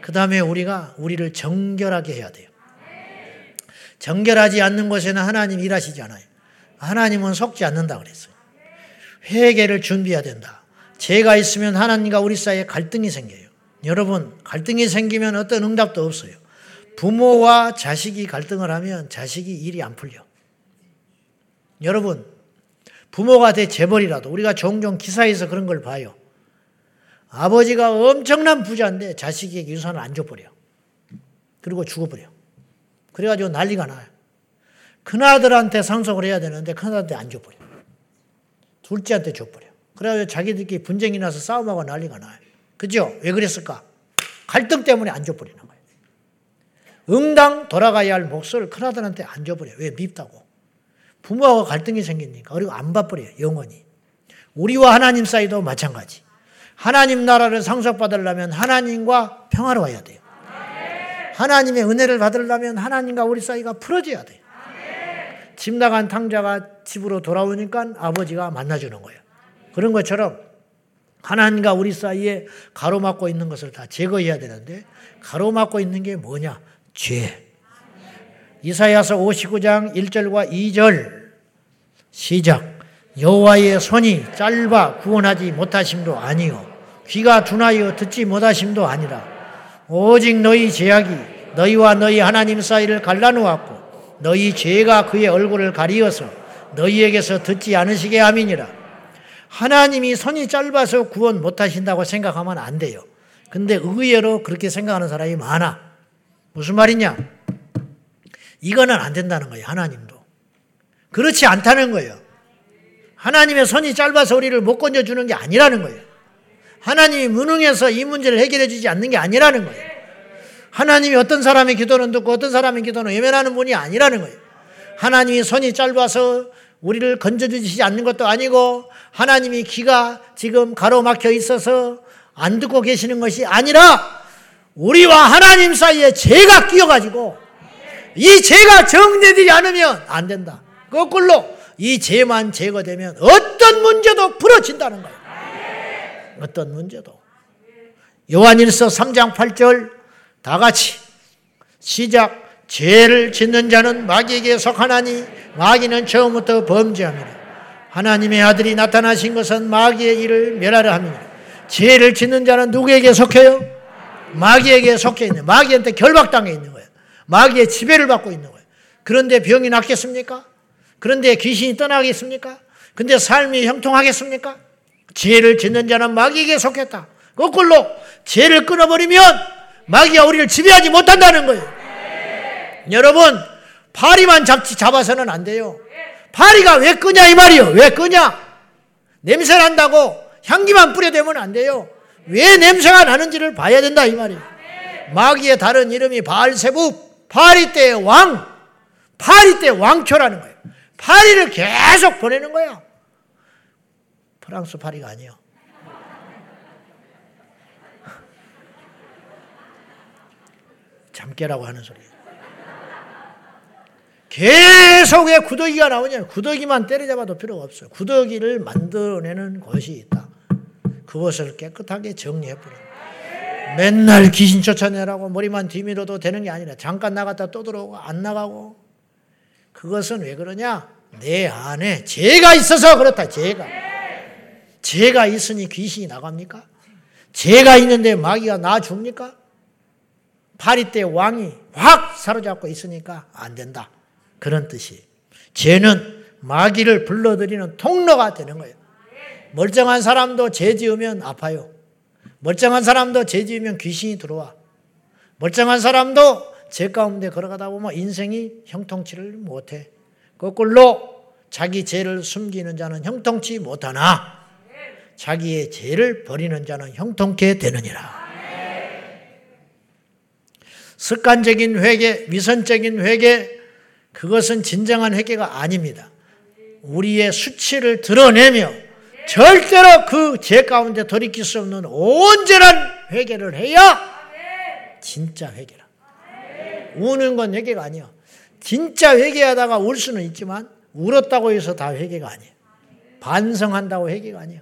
그 다음에 우리가 우리를 정결하게 해야 돼요. 정결하지 않는 곳에는 하나님 일하시지 않아요. 하나님은 속지 않는다 그랬어요. 회개를 준비해야 된다. 죄가 있으면 하나님과 우리 사이에 갈등이 생겨요. 여러분, 갈등이 생기면 어떤 응답도 없어요. 부모와 자식이 갈등을 하면 자식이 일이 안 풀려. 여러분, 부모가 대 재벌이라도 우리가 종종 기사에서 그런 걸 봐요. 아버지가 엄청난 부자인데 자식에게 유산을 안 줘버려. 그리고 죽어버려. 그래가지고 난리가 나요. 큰아들한테 상속을 해야 되는데 큰아들한테 안 줘버려. 둘째한테 줘버려. 그래가지고 자기들끼리 분쟁이 나서 싸움하고 난리가 나요. 그죠? 왜 그랬을까? 갈등 때문에 안 거예요. 응당 돌아가야 할 몫을 큰아들한테 안 줘버려. 왜? 밉다고. 부모하고 갈등이 생기니까. 그리고 안 봐버려요. 영원히. 우리와 하나님 사이도 마찬가지. 하나님 나라를 상속받으려면 하나님과 평화로워야 돼요. 하나님의 은혜를 받으려면 하나님과 우리 사이가 풀어져야 돼요. 집 나간 탕자가 집으로 돌아오니까 아버지가 만나주는 거예요. 그런 것처럼 하나님과 우리 사이에 가로막고 있는 것을 다 제거해야 되는데 가로막고 있는 게 뭐냐? 죄. 이사야서 59장 1절과 2절 시작. 여호와의 손이 짧아 구원하지 못하심도 아니요 귀가 둔하여 듣지 못하심도 아니라 오직 너희 죄악이 너희와 너희 하나님 사이를 갈라놓았고 너희 죄가 그의 얼굴을 가리어서 너희에게서 듣지 않으시게 함이니라 하나님이 손이 짧아서 구원 못하신다고 생각하면 안 돼요. 근데 의외로 그렇게 생각하는 사람이 많아. 무슨 말이냐? 이거는 안 된다는 거예요, 하나님도. 그렇지 않다는 거예요. 하나님의 손이 짧아서 우리를 못 건져주는 게 아니라는 거예요. 하나님이 무능해서 이 문제를 해결해 주지 않는 게 아니라는 거예요. 하나님이 어떤 사람의 기도는 듣고 어떤 사람의 기도는 외면하는 분이 아니라는 거예요. 하나님이 손이 짧아서 우리를 건져주시지 않는 것도 아니고 하나님이 귀가 지금 가로막혀 있어서 안 듣고 계시는 것이 아니라 우리와 하나님 사이에 죄가 끼어가지고 이 죄가 정제되지 않으면 안 된다. 거꾸로 이 죄만 제거되면 어떤 문제도 풀어진다는 거예요. 어떤 문제도. 요한일서 3장 8절 다 같이 시작 죄를 짓는 자는 마귀에게 속하나니 마귀는 처음부터 범죄합니다. 하나님의 아들이 나타나신 것은 마귀의 일을 멸하려 합니다. 죄를 짓는 자는 누구에게 속해요? 마귀에게 속해 있는 마귀한테 결박당해 있는 거예요. 마귀의 지배를 받고 있는 거예요. 그런데 병이 낫겠습니까? 그런데 귀신이 떠나겠습니까? 근데 삶이 형통하겠습니까? 죄를 짓는 자는 마귀에게 속했다. 거꾸로 죄를 끊어버리면 마귀가 우리를 지배하지 못한다는 거예요. 여러분, 파리만 잡지 잡아서는 안 돼요. 파리가 왜 끄냐 이 말이요. 왜 끄냐? 냄새 난다고 향기만 뿌려대면 안 돼요. 왜 냄새가 나는지를 봐야 된다 이 말이에요. 마귀의 다른 이름이 바알세부, 파리 때의 왕, 파리 때 왕초라는 거예요. 파리를 계속 보내는 거야. 프랑스 파리가 아니요. 잠깨라고 하는 소리예요. 계속 왜 구더기가 나오냐? 구더기만 때려잡아도 필요가 없어요. 구더기를 만들어내는 것이 있다. 그것을 깨끗하게 정리해 버려. 맨날 귀신 쫓아내라고 머리만 뒤밀어도 되는 게 아니라 잠깐 나갔다 또 들어오고 안 나가고 그것은 왜 그러냐? 내 안에 죄가 있어서 그렇다. 죄가. 죄가 있으니 귀신이 나갑니까? 죄가 있는데 마귀가 나 줍니까? 파리 때 왕이 확 사로잡고 있으니까 안 된다. 그런 뜻이. 죄는 마귀를 불러들이는 통로가 되는 거예요. 멀쩡한 사람도 죄 지으면 아파요. 멀쩡한 사람도 죄 지으면 귀신이 들어와. 멀쩡한 사람도 죄 가운데 걸어가다 보면 인생이 형통치를 못해. 거꾸로 자기 죄를 숨기는 자는 형통치 못하나 자기의 죄를 버리는 자는 형통케 되느니라. 습관적인 회개, 위선적인 회개, 그것은 진정한 회개가 아닙니다. 우리의 수치를 드러내며 절대로 그 죄 가운데 돌이킬 수 없는 온전한 회개를 해야 진짜 회개라. 우는 건 회개가 아니야. 진짜 회개하다가 울 수는 있지만 울었다고 해서 다 회개가 아니에요. 반성한다고 회개가 아니에요.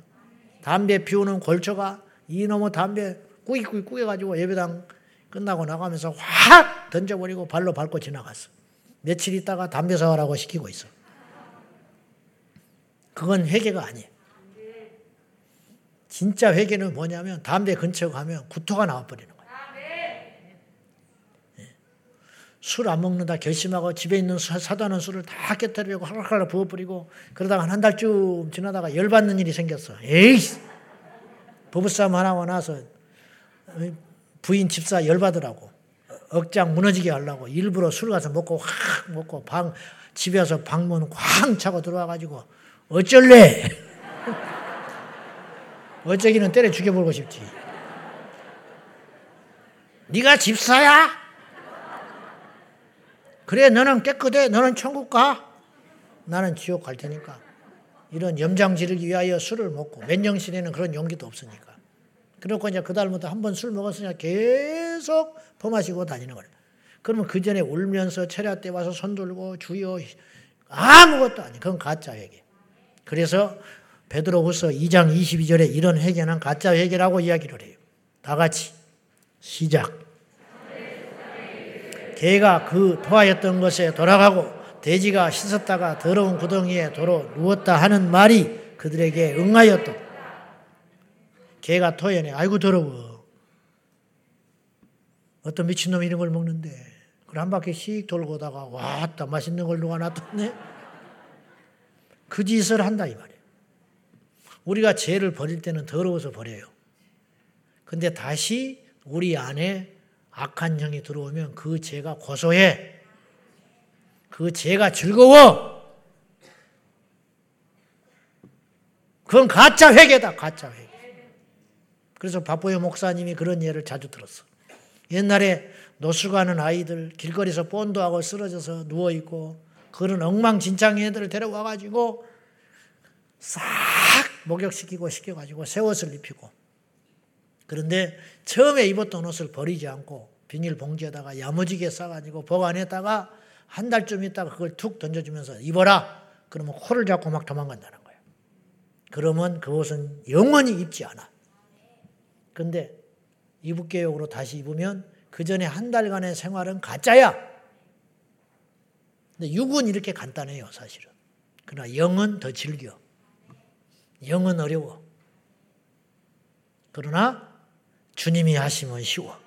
담배 피우는 골초가 이놈의 담배 꾸이꾸이 꾸겨가지고 예배당 끝나고 나가면서 확 던져버리고 발로 밟고 지나갔어. 며칠 있다가 담배 사와라고 시키고 있어. 그건 회개가 아니에요. 진짜 회개는 뭐냐면 담배 근처 가면 구토가 나와버리는 거예요. 예. 술안 먹는다 결심하고 집에 있는 사다는 술을 다 깨뜨리고 할락할락 부어버리고 그러다가 한 달쯤 지나다가 열받는 일이 생겼어. 에이 부부싸움 하나고 나서 부인 집사 열받으라고 억장 무너지게 하려고 일부러 술 가서 먹고 확 먹고 방 집에 와서 방문 쾅 차고 들어와 가지고 어쩔래? 어쩌기는 때려 죽여보고 싶지. 네가 집사야? 그래 너는 깨끗해. 너는 천국 가. 나는 지옥 갈 테니까. 이런 염장 지르기 위하여 술을 먹고 맨정신에는 그런 용기도 없으니까. 그렇고 이제 그다음부터 한 번 술 먹었으니까 계속 퍼마시고 다니는 거예요. 그러면 그 전에 울면서 철야 때 와서 손 들고 주여 아무것도 아니. 그건 가짜 얘기. 그래서 베드로후서 2장 22절에 이런 회개는 가짜 회개라고 이야기를 해요. 다 같이 시작. 개가 그 토하였던 것에 돌아가고 돼지가 씻었다가 더러운 구덩이에 도로 누웠다 하는 말이 그들에게 응하였다. 개가 토해내. 아이고 더러워. 어떤 미친놈이 이런 걸 먹는데 그걸 한 바퀴 씩 돌고 다가 왔다 맛있는 걸 누가 놔뒀네. 그 짓을 한다 이 말이에요. 우리가 죄를 버릴 때는 더러워서 버려요. 근데 다시 우리 안에 악한 영이 들어오면 그 죄가 고소해. 그 죄가 즐거워. 그건 가짜 회개다, 가짜 회개. 그래서 박보영 목사님이 그런 예를 자주 들었어. 옛날에 노숙하는 아이들 길거리에서 본도하고 쓰러져서 누워있고 그런 엉망진창의 애들을 데려와가지고 싹 목욕시키고 시켜가지고 새 옷을 입히고 그런데 처음에 입었던 옷을 버리지 않고 비닐봉지에다가 야무지게 싸가지고 보관했다가 한 달쯤 있다가 그걸 툭 던져주면서 입어라. 그러면 코를 잡고 막 도망간다는 거예요. 그러면 그 옷은 영원히 입지 않아. 근데 이북교육으로 다시 입으면 그 전에 한 달간의 생활은 가짜야. 근데 육은 이렇게 간단해요, 사실은. 그러나 영은 더 즐겨. 영은 어려워. 그러나 주님이 하시면 쉬워.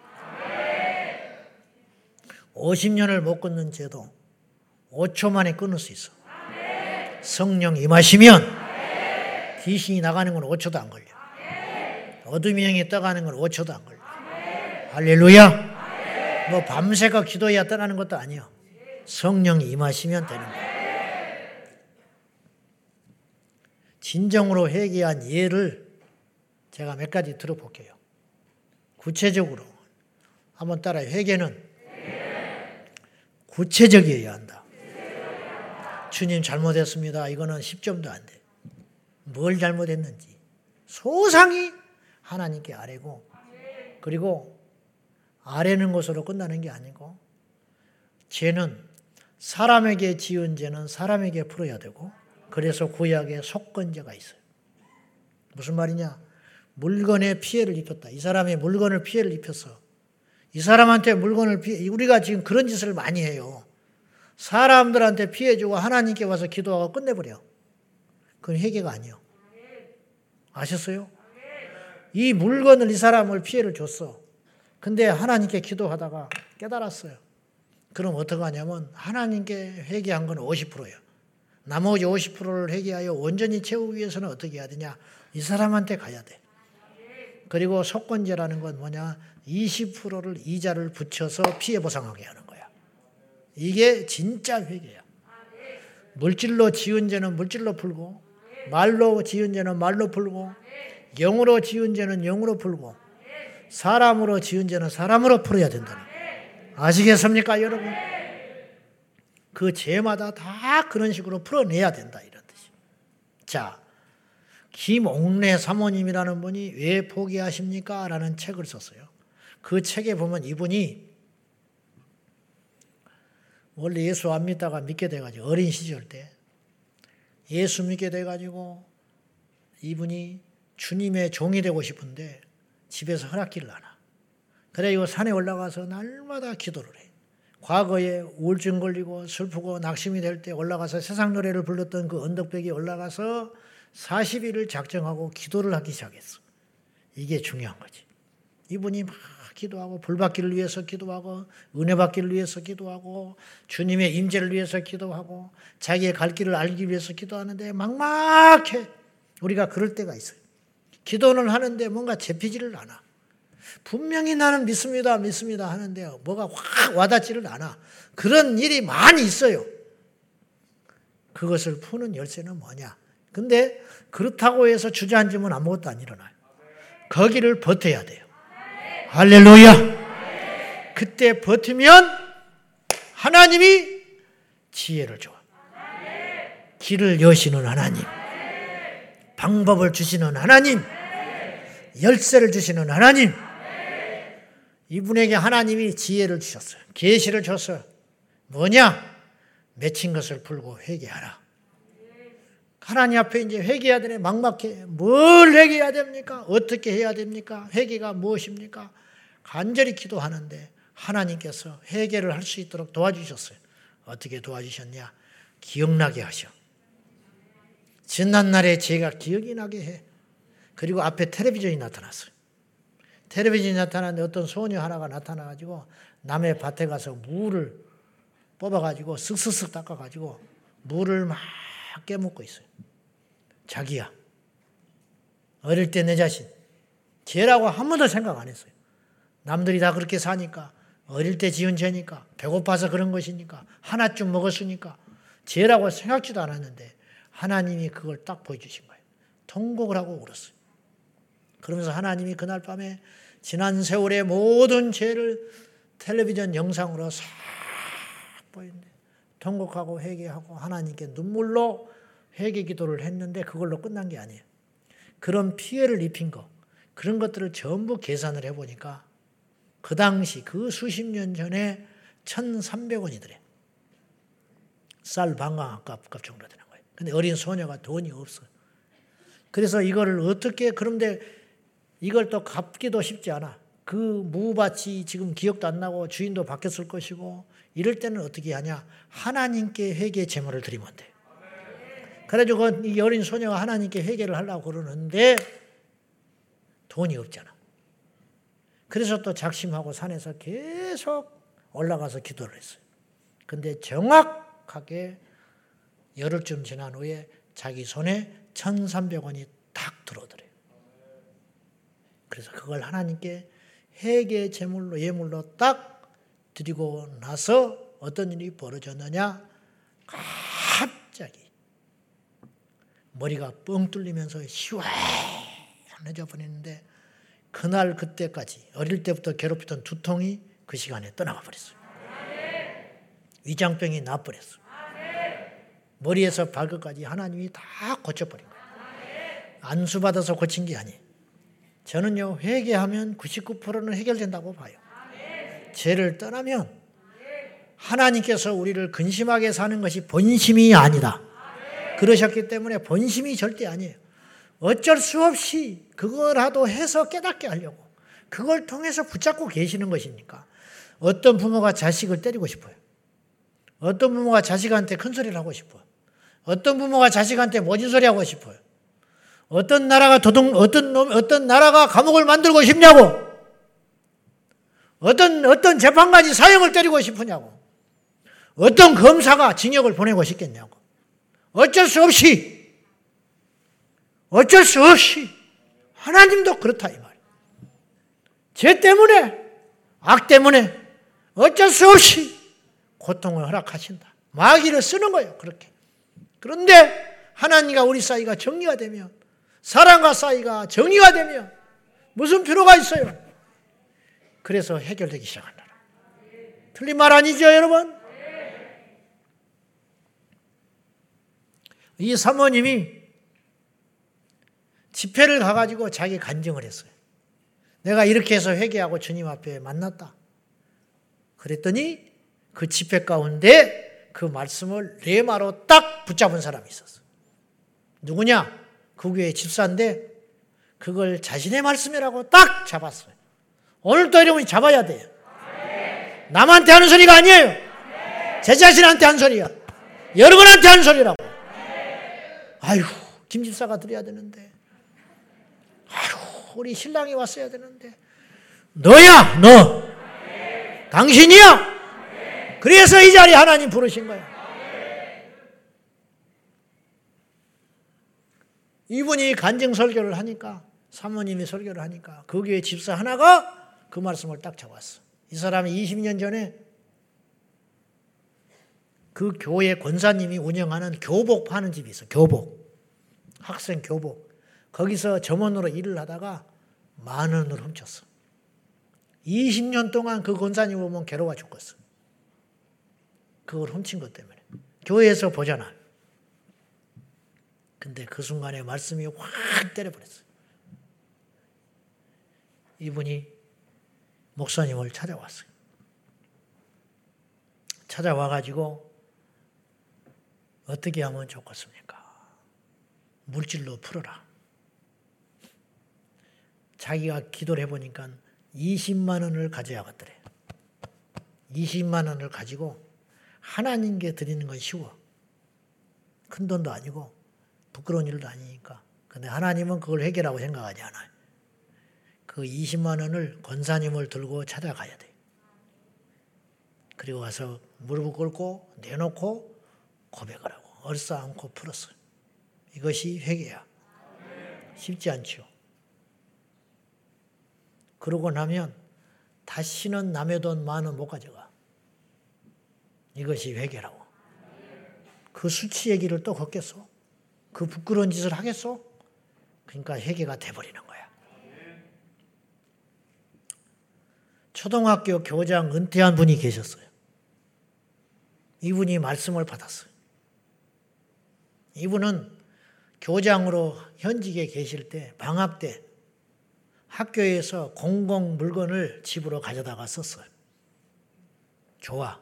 50년을 못 끊는 죄도 5초 만에 끊을 수 있어. 성령 임하시면 귀신이 나가는 건 5초도 안 걸려. 어둠이 영이 떠가는 건 5초도 안 걸려. 할렐루야. 뭐 밤새가 기도해야 떠나는 것도 아니야. 성령이 임하시면 되는 거야. 진정으로 회개한 예를 제가 몇 가지 들어볼게요. 구체적으로 한번 따라 회개는 구체적이어야 한다. 주님 잘못했습니다. 이거는 10점도 안 돼. 뭘 잘못했는지 소상히 하나님께 아뢰고 그리고 아뢰는 것으로 끝나는 게 아니고 죄는 사람에게 지은 죄는 사람에게 풀어야 되고 그래서 구약에 속건제가 있어요. 무슨 말이냐? 물건에 피해를 입혔다. 이 사람의 물건을 피해를 입혔어. 이 사람한테 물건을 피해, 우리가 지금 그런 짓을 많이 해요. 사람들한테 피해주고 하나님께 와서 기도하고 끝내버려. 그건 회개가 아니요. 아셨어요? 이 물건을 이 사람을 피해를 줬어. 근데 하나님께 기도하다가 깨달았어요. 그럼 어떡 하냐면 하나님께 회개한 건 50%예요. 나머지 50%를 회개하여 온전히 채우기 위해서는 어떻게 해야 되냐? 이 사람한테 가야 돼. 그리고 속건제라는 건 뭐냐? 20%를 이자를 붙여서 피해 보상하게 하는 거야. 이게 진짜 회개야. 물질로 지은 죄는 물질로 풀고, 말로 지은 죄는 말로 풀고, 영으로 지은 죄는 영으로 풀고, 사람으로 지은 죄는 사람으로 풀어야 된다는 아시겠습니까, 여러분? 그 죄마다 다 그런 식으로 풀어내야 된다 이런 뜻이. 자, 김옥래 사모님이라는 분이 왜 포기하십니까? 라는 책을 썼어요. 그 책에 보면 이분이 원래 예수 안 믿다가 믿게 돼가지고 어린 시절 때 예수 믿게 돼가지고 이분이 주님의 종이 되고 싶은데 집에서 허락기를 안 하. 그래 이 산에 올라가서 날마다 기도를 해. 과거에 우울증 걸리고 슬프고 낙심이 될 때 올라가서 세상 노래를 불렀던 그 언덕백에 올라가서 40일을 작정하고 기도를 하기 시작했어. 이게 중요한 거지. 이분이 막 기도하고 불 받기를 위해서 기도하고 은혜 받기를 위해서 기도하고 주님의 임재를 위해서 기도하고 자기의 갈 길을 알기 위해서 기도하는데 막막해. 우리가 그럴 때가 있어요. 기도는 하는데 뭔가 잡히지를 않아. 분명히 나는 믿습니다, 믿습니다 하는데 뭐가 확 와닿지를 않아. 그런 일이 많이 있어요. 그것을 푸는 열쇠는 뭐냐? 근데 그렇다고 해서 주저앉으면 아무것도 안 일어나요. 거기를 버텨야 돼요. 할렐루야. 그때 버티면 하나님이 지혜를 줘. 길을 여시는 하나님. 방법을 주시는 하나님. 열쇠를 주시는 하나님. 이분에게 하나님이 지혜를 주셨어요. 계시를 줬어요. 뭐냐? 맺힌 것을 풀고 회개하라. 하나님 앞에 이제 회개해야 되네. 막막해. 뭘 회개해야 됩니까? 어떻게 해야 됩니까? 회개가 무엇입니까? 간절히 기도하는데 하나님께서 회개를 할 수 있도록 도와주셨어요. 어떻게 도와주셨냐? 기억나게 하셔. 지난 날의 제가 기억이 나게 해. 그리고 앞에 텔레비전이 나타났어요. 텔레비전이 나타났는데 어떤 소녀 하나가 나타나가지고 남의 밭에 가서 물을 뽑아가지고 쓱쓱쓱 닦아가지고 물을 막 깨묻고 있어요. 자기야. 어릴 때 내 자신. 죄라고 한 번도 생각 안 했어요. 남들이 다 그렇게 사니까. 어릴 때 지은 죄니까. 배고파서 그런 것이니까. 하나쯤 먹었으니까. 죄라고 생각지도 않았는데 하나님이 그걸 딱 보여주신 거예요. 통곡을 하고 울었어요. 그러면서 하나님이 그날 밤에 지난 세월의 모든 죄를 텔레비전 영상으로 싹 보이는데 통곡하고 회개하고 하나님께 눈물로 회개 기도를 했는데 그걸로 끝난 게 아니에요. 그런 피해를 입힌 거 그런 것들을 전부 계산을 해보니까 그 당시 그 수십 년 전에 1,300원이더래. 쌀 방광 값, 값 정도 되는 거예요. 근데 어린 소녀가 돈이 없어요. 그래서 이거를 어떻게 그런데 이걸 또 갚기도 쉽지 않아. 그 무밭이 지금 기억도 안 나고 주인도 바뀌었을 것이고 이럴 때는 어떻게 하냐? 하나님께 회개 제물을 드리면 돼. 그래가지고 이 어린 소녀가 하나님께 회개를 하려고 그러는데 돈이 없잖아. 그래서 또 작심하고 산에서 계속 올라가서 기도를 했어요. 근데 정확하게 열흘쯤 지난 후에 자기 손에 1,300원이 딱 들어오더래요. 그래서 그걸 하나님께 회개 제물로 예물로 딱 드리고 나서 어떤 일이 벌어졌느냐? 갑자기 머리가 뻥 뚫리면서 시원해져 버리는데 그날 그때까지 어릴 때부터 괴롭히던 두통이 그 시간에 떠나가 버렸어요. 위장병이 나버렸어. 머리에서 발끝까지 하나님이 다 고쳐버린 거예요. 안수받아서 고친 게 아니에요. 저는요, 회개하면 99%는 해결된다고 봐요. 죄를 떠나면 하나님께서 우리를 근심하게 사는 것이 본심이 아니다. 그러셨기 때문에 본심이 절대 아니에요. 어쩔 수 없이 그거라도 해서 깨닫게 하려고 그걸 통해서 붙잡고 계시는 것이니까 어떤 부모가 자식을 때리고 싶어요. 어떤 부모가 자식한테 큰 소리를 하고 싶어요. 어떤 부모가 자식한테 모진 소리 하고 싶어요. 어떤 나라가 도둑, 어떤 놈, 어떤 나라가 감옥을 만들고 싶냐고. 어떤, 어떤 재판관이 사형을 때리고 싶으냐고. 어떤 검사가 징역을 보내고 싶겠냐고. 어쩔 수 없이, 어쩔 수 없이, 하나님도 그렇다, 이 말이야. 죄 때문에, 악 때문에, 어쩔 수 없이 고통을 허락하신다. 마귀를 쓰는 거예요, 그렇게. 그런데 하나님과 우리 사이가 정리가 되면 사랑과 사이가 정의가 되면 무슨 필요가 있어요? 그래서 해결되기 시작한다. 틀린 말 아니죠, 여러분? 이 사모님이 집회를 가가지고 자기 간증을 했어요. 내가 이렇게 해서 회개하고 주님 앞에 만났다. 그랬더니 그 집회 가운데 그 말씀을 레마로 딱 붙잡은 사람이 있었어. 누구냐? 그 교회 집사인데 그걸 자신의 말씀이라고 딱 잡았어요. 오늘도 여러분이 잡아야 돼요. 남한테 하는 소리가 아니에요. 제 자신한테 한 소리야. 여러분한테 한 소리라고. 아휴, 김 집사가 드려야 되는데. 아휴, 우리 신랑이 왔어야 되는데. 너야, 너. 당신이야. 그래서 이 자리에 하나님 부르신 거야. 이분이 간증 설교를 하니까 사모님이 설교를 하니까 그 교회 집사 하나가 그 말씀을 딱 잡았어. 이 사람이 20년 전에 그 교회 권사님이 운영하는 교복 파는 집이 있어. 교복. 학생 교복. 거기서 점원으로 일을 하다가 만 원을 훔쳤어. 20년 동안 그 권사님 보면 괴로워 죽겠어. 그걸 훔친 것 때문에. 교회에서 보잖아. 근데 그 순간에 말씀이 확 때려버렸어요. 이분이 목사님을 찾아왔어요. 찾아와가지고 어떻게 하면 좋겠습니까? 물질로 풀어라. 자기가 기도를 해보니까 20만 원을 가져야겠더래. 20만 원을 가지고 하나님께 드리는 건 쉬워. 큰 돈도 아니고 부끄러운 일도 아니니까. 근데 하나님은 그걸 해결하고 생각하지 않아요. 그 20만 원을 권사님을 들고 찾아가야 돼. 그리고 가서 무릎을 꿇고 내놓고 고백을 하고 얼싸안고 풀었어요. 이것이 회개야. 쉽지 않죠. 그러고 나면 다시는 남의 돈 만 원 못 가져가. 이것이 회개라고. 그 수치 얘기를 또 걷겠어? 그 부끄러운 짓을 하겠어? 그러니까 회개가 돼버리는 거야. 초등학교 교장 은퇴한 분이 계셨어요. 이분이 말씀을 받았어요. 이분은 교장으로 현직에 계실 때, 방학 때 학교에서 공공 물건을 집으로 가져다가 썼어요. 좋아.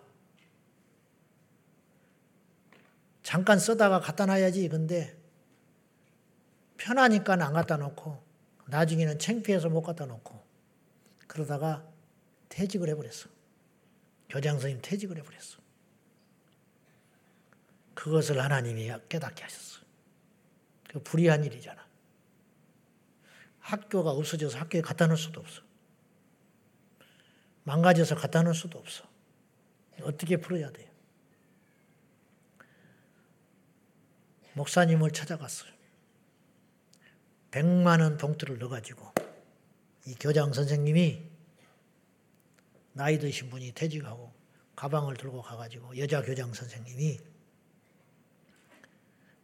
잠깐 쓰다가 갖다 놔야지. 근데 편하니까 안 갖다 놓고 나중에는 창피해서 못 갖다 놓고 그러다가 퇴직을 해버렸어. 교장 선생님 퇴직을 해버렸어. 그것을 하나님이 깨닫게 하셨어. 그 불의한 일이잖아. 학교가 없어져서 학교에 갖다 놓을 수도 없어. 망가져서 갖다 놓을 수도 없어. 어떻게 풀어야 돼요? 목사님을 찾아갔어요. 100만 원 봉투를 넣어가지고 이 교장 선생님이 나이 드신 분이 퇴직하고 가방을 들고 가가지고 여자 교장 선생님이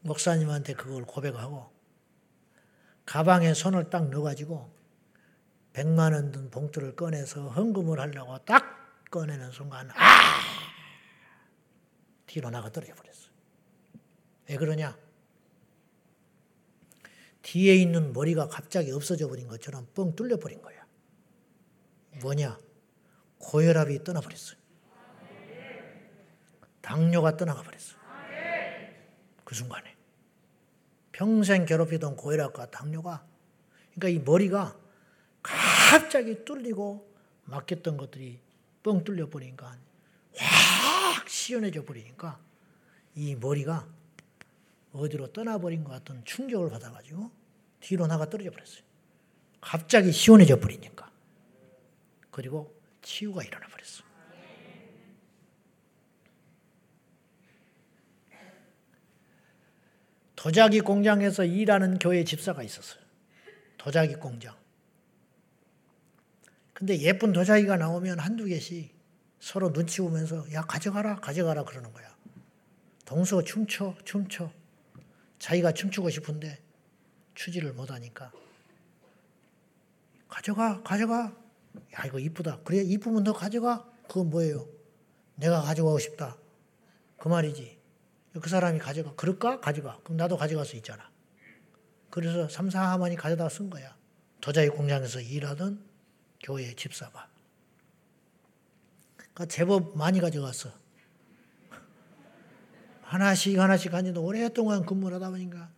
목사님한테 그걸 고백하고 가방에 손을 딱 넣어가지고 100만 원 든 봉투를 꺼내서 헌금을 하려고 딱 꺼내는 순간 아 뒤로 나가 떨어져 버렸어. 왜 그러냐? 뒤에 있는 머리가 갑자기 없어져 버린 것처럼 뻥 뚫려 버린 거야. 뭐냐? 고혈압이 떠나 버렸어요. 당뇨가 떠나가 버렸어요. 그 순간에. 평생 괴롭히던 고혈압과 당뇨가 그러니까 이 머리가 갑자기 뚫리고 막혔던 것들이 뻥 뚫려 버리니까 확 시원해져 버리니까 이 머리가 어디로 떠나버린 것 같은 충격을 받아가지고 뒤로 나가 떨어져 버렸어요. 갑자기 시원해져 버리니까. 그리고 치유가 일어나 버렸어. 도자기 공장에서 일하는 교회 집사가 있었어요. 도자기 공장. 근데 예쁜 도자기가 나오면 한두 개씩 서로 눈치 보면서 야 가져가라 가져가라 그러는 거야. 동서 춤춰 춤춰. 자기가 춤추고 싶은데 추지를 못하니까 가져가 가져가 야, 이거 이쁘다. 그래, 이쁘면 너 가져가? 그건 뭐예요? 내가 가져가고 싶다. 그 말이지. 그 사람이 가져가. 그럴까? 가져가. 그럼 나도 가져갈 수 있잖아. 그래서 삼사하만이 가져다 쓴 거야. 도자기 공장에서 일하던 교회 집사가. 그러니까 제법 많이 가져갔어. 하나씩 하나씩 한지 오랫동안 근무를 하다 보니까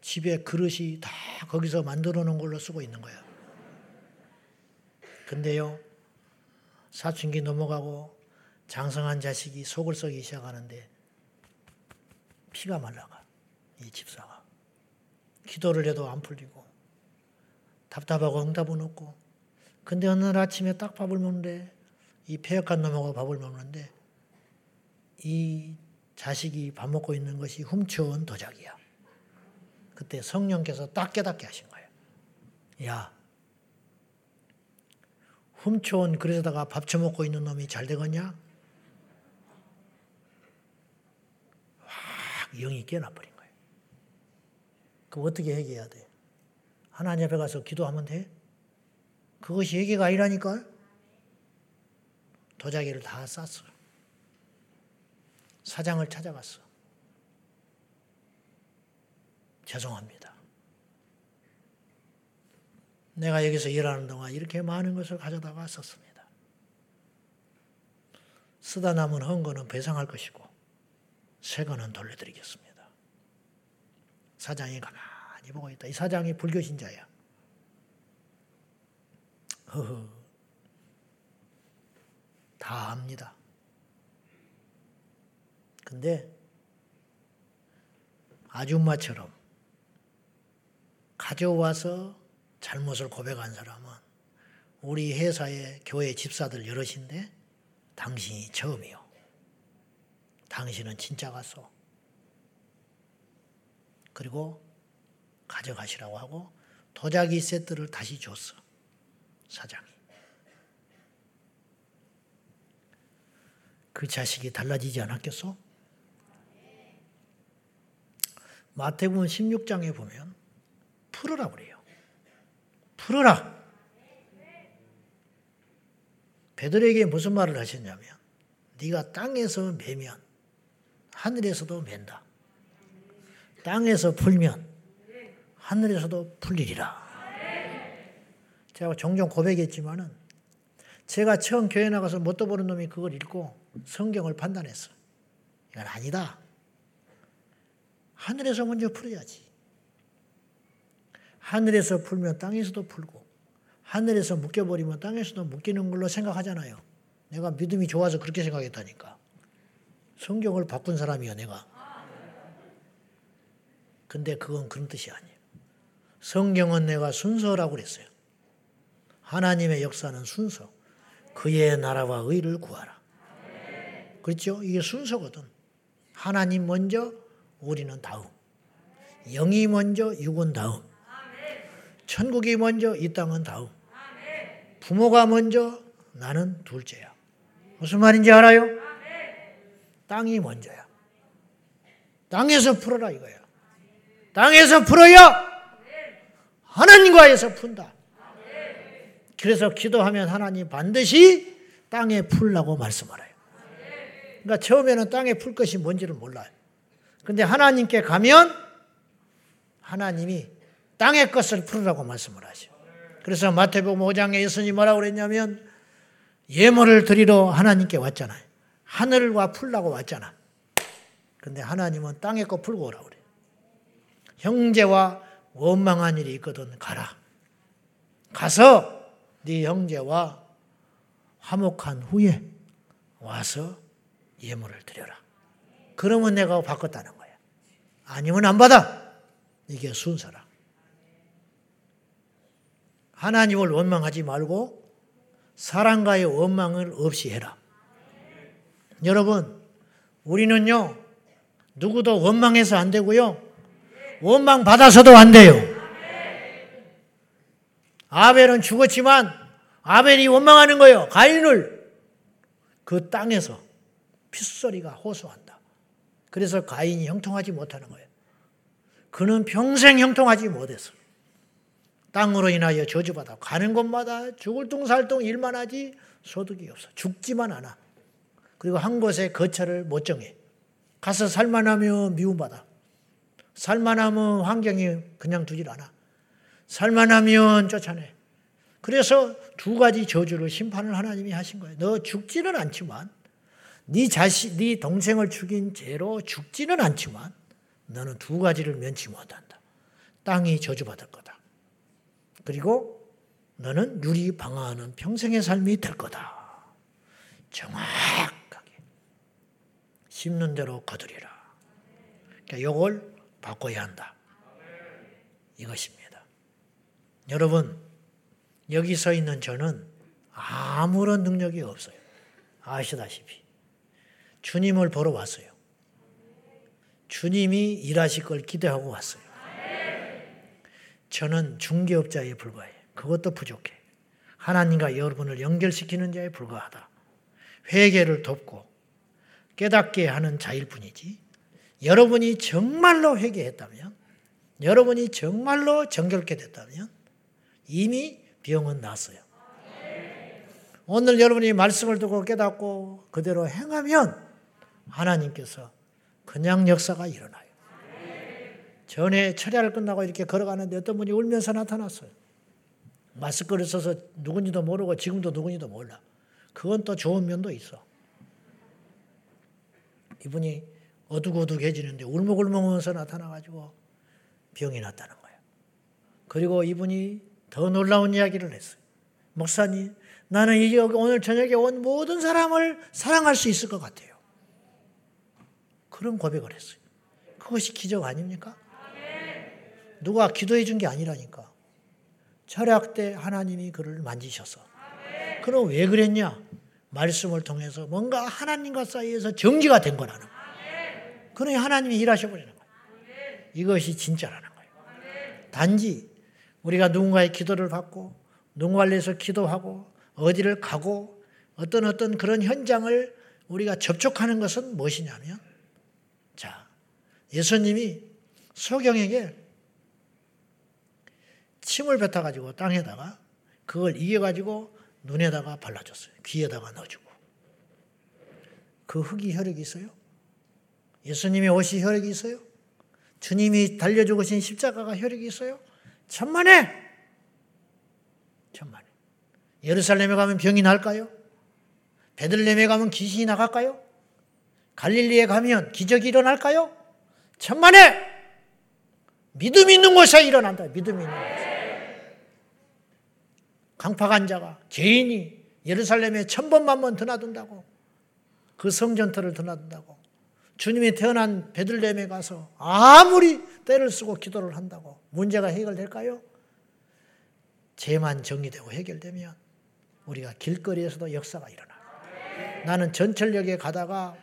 집에 그릇이 다 거기서 만들어 놓은 걸로 쓰고 있는 거야. 근데요, 사춘기 넘어가고 장성한 자식이 속을 썩기 시작하는데 피가 말라가, 이 집사가. 기도를 해도 안 풀리고 답답하고 응답은 없고 근데 어느 날 아침에 딱 밥을 먹는데 이 폐역한 놈하고 밥을 먹는데 이 자식이 밥 먹고 있는 것이 훔쳐온 도자기야. 그때 성령께서 딱 깨닫게 하신 거예요. 야, 훔쳐온 그릇에다가 밥 처먹고 있는 놈이 잘 되겠냐? 확 영이 깨나버린 거예요. 그럼 어떻게 해결해야 돼? 하나님 앞에 가서 기도하면 돼? 그것이 얘기가 아니라니까? 도자기를 다 쌌어. 사장을 찾아갔어. 죄송합니다. 내가 여기서 일하는 동안 이렇게 많은 것을 가져다가 썼습니다. 쓰다 남은 헌거는 배상할 것이고 새 거는 돌려드리겠습니다. 사장이 가만히 보고 있다. 이 사장이 불교 신자야. 허허. 다 압니다. 근데 아줌마처럼 가져와서 잘못을 고백한 사람은 우리 회사의 교회 집사들 여럿인데 당신이 처음이요. 당신은 진짜 갔어. 그리고 가져가시라고 하고 도자기 세트를 다시 줬어. 사장이. 그 자식이 달라지지 않았겠어? 마태복음 16장에 보면 풀어라 그래요. 풀어라. 베드로에게 무슨 말을 하셨냐면 네가 땅에서 매면 하늘에서도 맨다. 땅에서 풀면 하늘에서도 풀리리라. 제가 종종 고백했지만은 제가 처음 교회 나가서 뭣도 모르는 놈이 그걸 읽고 성경을 판단했어. 이건 아니다. 하늘에서 먼저 풀어야지. 하늘에서 풀면 땅에서도 풀고 하늘에서 묶여버리면 땅에서도 묶이는 걸로 생각하잖아요. 내가 믿음이 좋아서 그렇게 생각했다니까. 성경을 바꾼 사람이야 내가. 근데 그건 그런 뜻이 아니에요. 성경은 내가 순서라고 그랬어요. 하나님의 역사는 순서. 그의 나라와 의를 구하라. 그렇죠? 이게 순서거든. 하나님 먼저, 우리는 다음. 영이 먼저, 육은 다음. 천국이 먼저, 이 땅은 다음. 부모가 먼저, 나는 둘째야. 무슨 말인지 알아요? 땅이 먼저야. 땅에서 풀어라 이거야. 땅에서 풀어야 하나님과에서 푼다. 그래서 기도하면 하나님 반드시 땅에 풀라고 말씀하래요. 그러니까 처음에는 땅에 풀 것이 뭔지를 몰라요. 근데 하나님께 가면 하나님이 땅의 것을 풀으라고 말씀을 하죠. 그래서 마태복음 5장에 예수님이 뭐라고 그랬냐면 예물을 드리러 하나님께 왔잖아요. 하늘과 풀라고 왔잖아. 근데 하나님은 땅의 거 풀고 오라고 그래. 형제와 원망한 일이 있거든 가라. 가서 네 형제와 화목한 후에 와서 예물을 드려라. 그러면 내가 바꿨다는 거야. 아니면 안 받아. 이게 순서라. 하나님을 원망하지 말고 사랑과의 원망을 없이 해라. 여러분, 우리는요, 누구도 원망해서 안 되고요, 원망 받아서도 안 돼요. 아벨은 죽었지만 아벨이 원망하는 거예요. 가인을 그 땅에서 핏소리가 호소한다. 그래서 가인이 형통하지 못하는 거예요. 그는 평생 형통하지 못했어. 땅으로 인하여 저주받아 가는 곳마다 죽을 둥살둥 일만 하지 소득이 없어. 죽지만 않아. 그리고 한 곳에 거처를 못 정해. 가서 살만하며 미움받아. 살만하면 환경이 그냥 두질 않아. 살만하면 쫓아내. 그래서 두 가지 저주를 심판을 하나님이 하신 거예요. 너 죽지는 않지만 네 자식, 네 동생을 죽인 죄로 죽지는 않지만 너는 두 가지를 면치 못한다. 땅이 저주받을 거다. 그리고 너는 유리 방어하는 평생의 삶이 될 거다. 정확하게 심는 대로 거두리라. 그러니까 이걸 바꿔야 한다. 이것입니다. 여러분 여기 서 있는 저는 아무런 능력이 없어요. 아시다시피 주님을 보러 왔어요. 주님이 일하실 걸 기대하고 왔어요. 저는 중개업자에 불과해. 그것도 부족해. 하나님과 여러분을 연결시키는 자에 불과하다. 회개를 돕고 깨닫게 하는 자일 뿐이지. 여러분이 정말로 회개했다면, 여러분이 정말로 정결케 됐다면 이미 병은 났어요. 오늘 여러분이 말씀을 듣고 깨닫고 그대로 행하면 하나님께서 그냥 역사가 일어나요. 전에 철야를 끝나고 이렇게 걸어가는데 어떤 분이 울면서 나타났어요. 마스크를 써서 누군지도 모르고 지금도 누군지도 몰라. 그건 또 좋은 면도 있어. 이분이 어둑어둑해지는데 울먹울먹하면서 나타나가지고 병이 났다는 거예요. 그리고 이분이 더 놀라운 이야기를 했어요. 목사님, 나는 이제 오늘 저녁에 온 모든 사람을 사랑할 수 있을 것 같아요. 그런 고백을 했어요. 그것이 기적 아닙니까? 누가 기도해 준 게 아니라니까. 철학 때 하나님이 그를 만지셔서. 그럼 왜 그랬냐? 말씀을 통해서 뭔가 하나님과 사이에서 정지가 된 거라는 거예요. 그러니 하나님이 일하셔 버리는 거예요. 이것이 진짜라는 거예요. 단지 우리가 누군가의 기도를 받고 누군가를 위해서 기도하고 어디를 가고 어떤 어떤 그런 현장을 우리가 접촉하는 것은 무엇이냐면 자 예수님이 소경에게 침을 뱉어가지고 땅에다가 그걸 이겨가지고 눈에다가 발라줬어요. 귀에다가 넣어주고. 그 흙이 혈액이 있어요? 예수님의 옷이 혈액이 있어요? 주님이 달려주신 십자가가 혈액이 있어요? 천만에! 천만에. 예루살렘에 가면 병이 날까요? 베들렘에 가면 귀신이 나갈까요? 갈릴리에 가면 기적이 일어날까요? 천만에! 믿음 있는 곳에 일어난다. 믿음 있는 곳에. 강팍한 자가 개인이 예루살렘에 천번만 번 드나든다고 그 성전터를 드나든다고 주님이 태어난 베들레헴에 가서 아무리 때를 쓰고 기도를 한다고 문제가 해결될까요? 죄만 정리되고 해결되면 우리가 길거리에서도 역사가 일어나. 나는 전철역에 가다가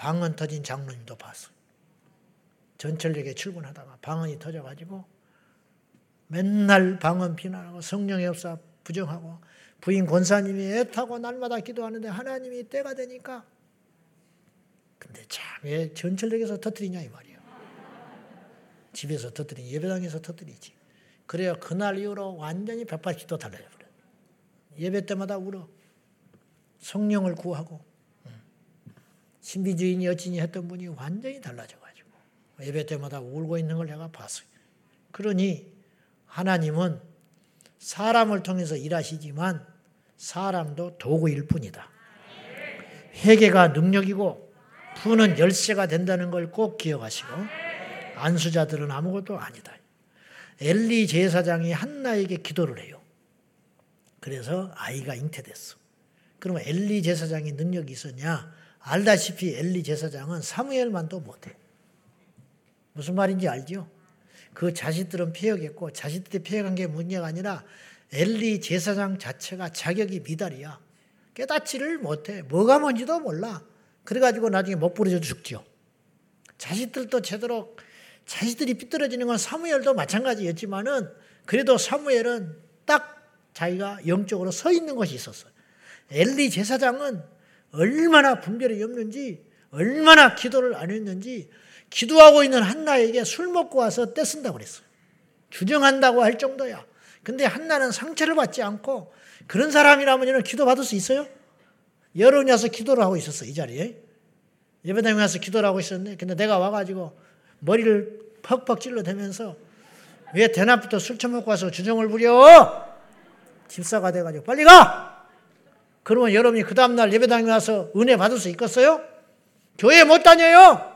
방언 터진 장로님도 봤어. 전철역에 출근하다가 방언이 터져가지고 맨날 방언 비난하고 성령의 역사 부정하고 부인 권사님이 애타고 날마다 기도하는데 하나님이 때가 되니까 근데 참왜 전철역에서 터뜨리냐 이 말이야. 집에서 터뜨리니 예배당에서 터뜨리지. 그래야 그날 이후로 완전히 180도 달라져 버려. 예배 때마다 울어. 성령을 구하고 신비주의니 어찌니 했던 분이 완전히 달라져가지고 예배 때마다 울고 있는 걸 내가 봤어요. 그러니 하나님은 사람을 통해서 일하시지만 사람도 도구일 뿐이다. 회개가 능력이고 푸는 열쇠가 된다는 걸 꼭 기억하시고 안수자들은 아무것도 아니다. 엘리 제사장이 한나에게 기도를 해요. 그래서 아이가 잉태됐어. 그러면 엘리 제사장이 능력이 있었냐? 알다시피 엘리 제사장은 사무엘만도 못해. 무슨 말인지 알죠? 그 자식들은 폐역했고 자식들이 폐역한 게 문제가 아니라 엘리 제사장 자체가 자격이 미달이야. 깨닫지를 못해. 뭐가 뭔지도 몰라. 그래가지고 나중에 못 부러져 죽죠. 자식들도 제대로 자식들이 삐뚤어지는 건 사무엘도 마찬가지였지만은 그래도 사무엘은 딱 자기가 영적으로 서 있는 것이 있었어. 엘리 제사장은 얼마나 분별이 없는지 얼마나 기도를 안 했는지 기도하고 있는 한나에게 술 먹고 와서 떼쓴다고 그랬어요. 주정한다고 할 정도야. 근데 한나는 상처를 받지 않고 그런 사람이라면 기도 받을 수 있어요? 여러분이 와서 기도를 하고 있었어, 이 자리에. 예배당에 와서 기도를 하고 있었는데, 근데 내가 와가지고 머리를 퍽퍽 찔러대면서 왜 대낮부터 술 처먹고 와서 주정을 부려? 집사가 돼가지고 빨리 가! 그러면 여러분이 그 다음날 예배당에 와서 은혜 받을 수 있겠어요? 교회 못 다녀요!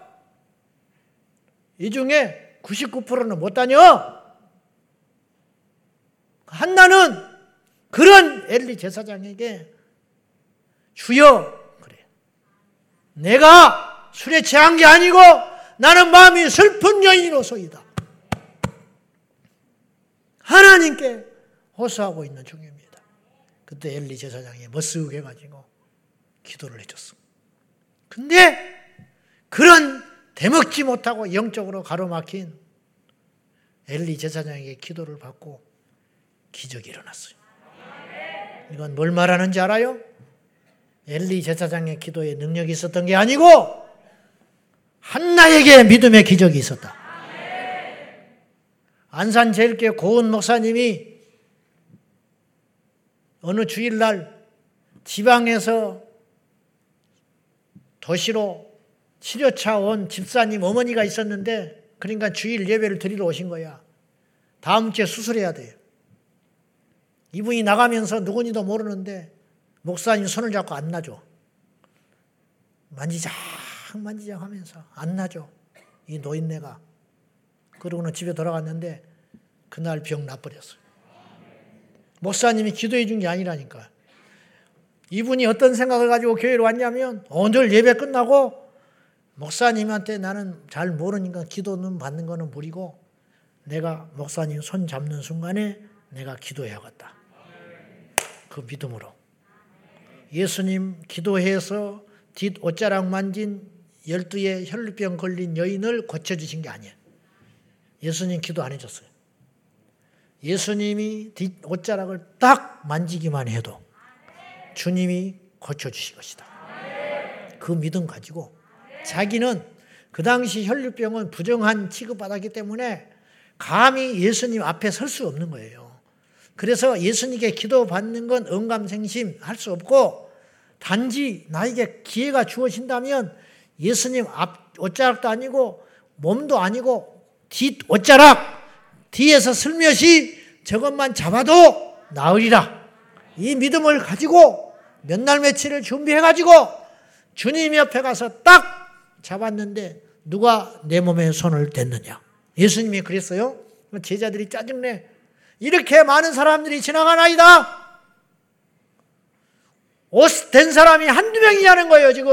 이 중에 99%는 못 다녀! 한나는 그런 엘리 제사장에게 주여 그래. 내가 술에 취한 게 아니고 나는 마음이 슬픈 여인으로서이다. 하나님께 호소하고 있는 중입니다. 그때 엘리 제사장이 머쓱 해가지고 기도를 해줬어. 근데 그런 대먹지 못하고 영적으로 가로막힌 엘리 제사장에게 기도를 받고 기적이 일어났어요. 이건 뭘 말하는지 알아요? 엘리 제사장의 기도에 능력이 있었던 게 아니고 한나에게 믿음의 기적이 있었다. 안산 제일교회 고은 목사님이 어느 주일날 지방에서 도시로 치료차 온 집사님 어머니가 있었는데 그러니까 주일 예배를 드리러 오신 거야. 다음 주에 수술해야 돼요. 이분이 나가면서 누구니도 모르는데 목사님 손을 잡고 안 놔줘. 만지작 만지작 하면서 안 놔줘. 이 노인네가. 그러고는 집에 돌아갔는데 그날 병 나버렸어요. 목사님이 기도해 준 게 아니라니까. 이분이 어떤 생각을 가지고 교회로 왔냐면 오늘 예배 끝나고 목사님한테 나는 잘 모르니까 기도는 받는 거는 무리고 내가 목사님 손 잡는 순간에 내가 기도해야겠다. 그 믿음으로. 예수님 기도해서 뒷 옷자락 만진 열두의 혈루병 걸린 여인을 고쳐주신 게 아니에요. 예수님 기도 안 해줬어요. 예수님이 뒷 옷자락을 딱 만지기만 해도 주님이 고쳐주실 것이다. 그 믿음 가지고 자기는 그 당시 혈류병은 부정한 취급받았기 때문에 감히 예수님 앞에 설 수 없는 거예요. 그래서 예수님께 기도받는 건 응감생심 할 수 없고 단지 나에게 기회가 주어진다면 예수님 앞 옷자락도 아니고 몸도 아니고 뒷 옷자락 뒤에서 슬며시 저것만 잡아도 나으리라. 이 믿음을 가지고 몇 날 며칠을 준비해 가지고 주님 옆에 가서 딱 잡았는데 누가 내 몸에 손을 댔느냐? 예수님이 그랬어요. 제자들이 짜증내. 이렇게 많은 사람들이 지나가나이다. 옷 된 사람이 한두 명이냐는 거예요, 지금.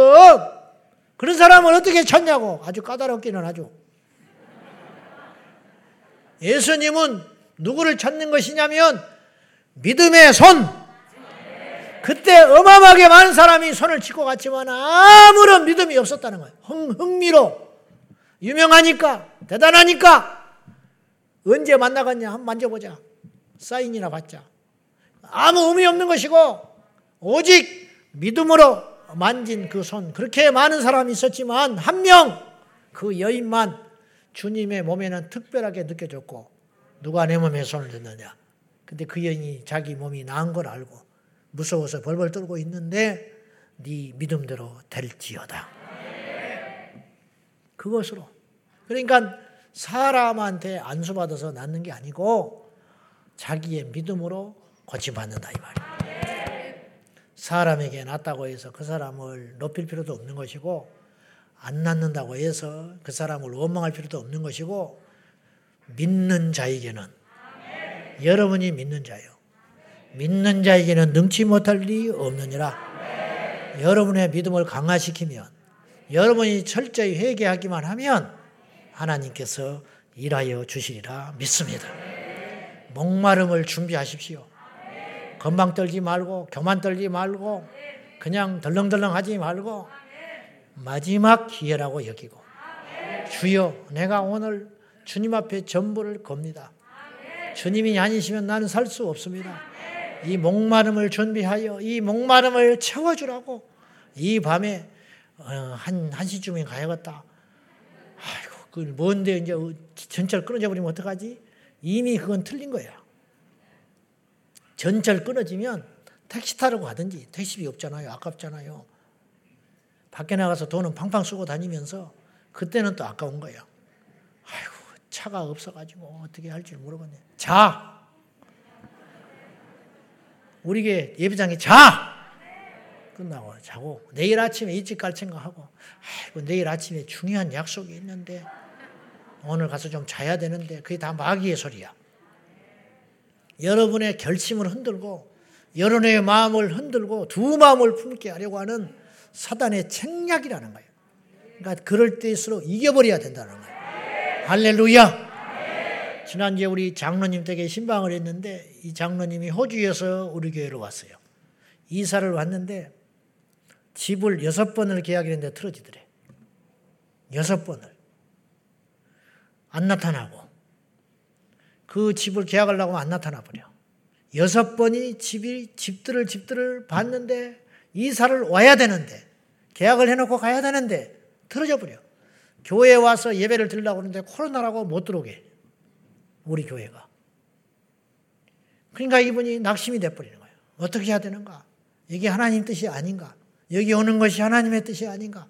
그런 사람을 어떻게 찾냐고. 아주 까다롭기는 하죠. 예수님은 누구를 찾는 것이냐면 믿음의 손. 그때 어마어마하게 많은 사람이 손을 짚고 갔지만 아무런 믿음이 없었다는 거예요. 흥, 미로 유명하니까, 대단하니까. 언제 만나겠냐? 한번 만져보자. 사인이나 받자. 아무 의미 없는 것이고, 오직 믿음으로 만진 그 손. 그렇게 많은 사람이 있었지만, 한 명, 그 여인만 주님의 몸에는 특별하게 느껴졌고, 누가 내 몸에 손을 댔느냐. 근데 그 여인이 자기 몸이 나은 걸 알고 무서워서 벌벌 떨고 있는데 네 믿음대로 될지어다. 그것으로. 그러니까 사람한테 안수받아서 낫는 게 아니고 자기의 믿음으로 고침받는다 이 말이에요. 사람에게 낫다고 해서 그 사람을 높일 필요도 없는 것이고 안 낫는다고 해서 그 사람을 원망할 필요도 없는 것이고 믿는 자에게는 여러분이 믿는 자요. 믿는 자에게는 능치 못할 리 없느니라. 여러분의 믿음을 강화시키면 여러분이 철저히 회개하기만 하면 하나님께서 일하여 주시리라 믿습니다. 목마름을 준비하십시오. 건방 떨지 말고 교만 떨지 말고 그냥 덜렁덜렁 하지 말고 마지막 기회라고 여기고 주여 내가 오늘 주님 앞에 전부를 겁니다. 주님이 아니시면 나는 살 수 없습니다. 이 목마름을 준비하여 이 목마름을 채워주라고 이 밤에 어, 한, 한 시쯤에 가야겠다. 아이고, 그 뭔데 이제 전철 끊어져 버리면 어떡하지? 이미 그건 틀린 거야. 전철 끊어지면 택시 타려고 하든지 택시비 없잖아요. 아깝잖아요. 밖에 나가서 돈은 팡팡 쓰고 다니면서 그때는 또 아까운 거예요. 아이고, 차가 없어가지고 어떻게 할지 모르겠네. 자! 우리 게 예배장에 자! 끝나고 자고 내일 아침에 일찍 갈 생각하고 아이고 내일 아침에 중요한 약속이 있는데 오늘 가서 좀 자야 되는데 그게 다 마귀의 소리야. 여러분의 결심을 흔들고 여러분의 마음을 흔들고 두 마음을 품게 하려고 하는 사단의 책략이라는 거예요. 그러니까 그럴 때일수록 이겨버려야 된다는 거예요. 할렐루야! 지난주에 우리 장로님 댁에 신방을 했는데 이 장로님이 호주에서 우리 교회로 왔어요. 이사를 왔는데 집을 여섯 번을 계약했는데 틀어지더래. 여섯 번을. 안 나타나고. 그 집을 계약하려고 안 나타나 버려. 여섯 번이 집이, 집들을, 집들을 봤는데 이사를 와야 되는데 계약을 해놓고 가야 되는데 틀어져 버려. 교회에 와서 예배를 드리려고 하는데 코로나라고 못 들어오게. 우리 교회가. 그러니까 이분이 낙심이 돼버리는 거예요. 어떻게 해야 되는가? 이게 하나님 뜻이 아닌가? 여기 오는 것이 하나님의 뜻이 아닌가?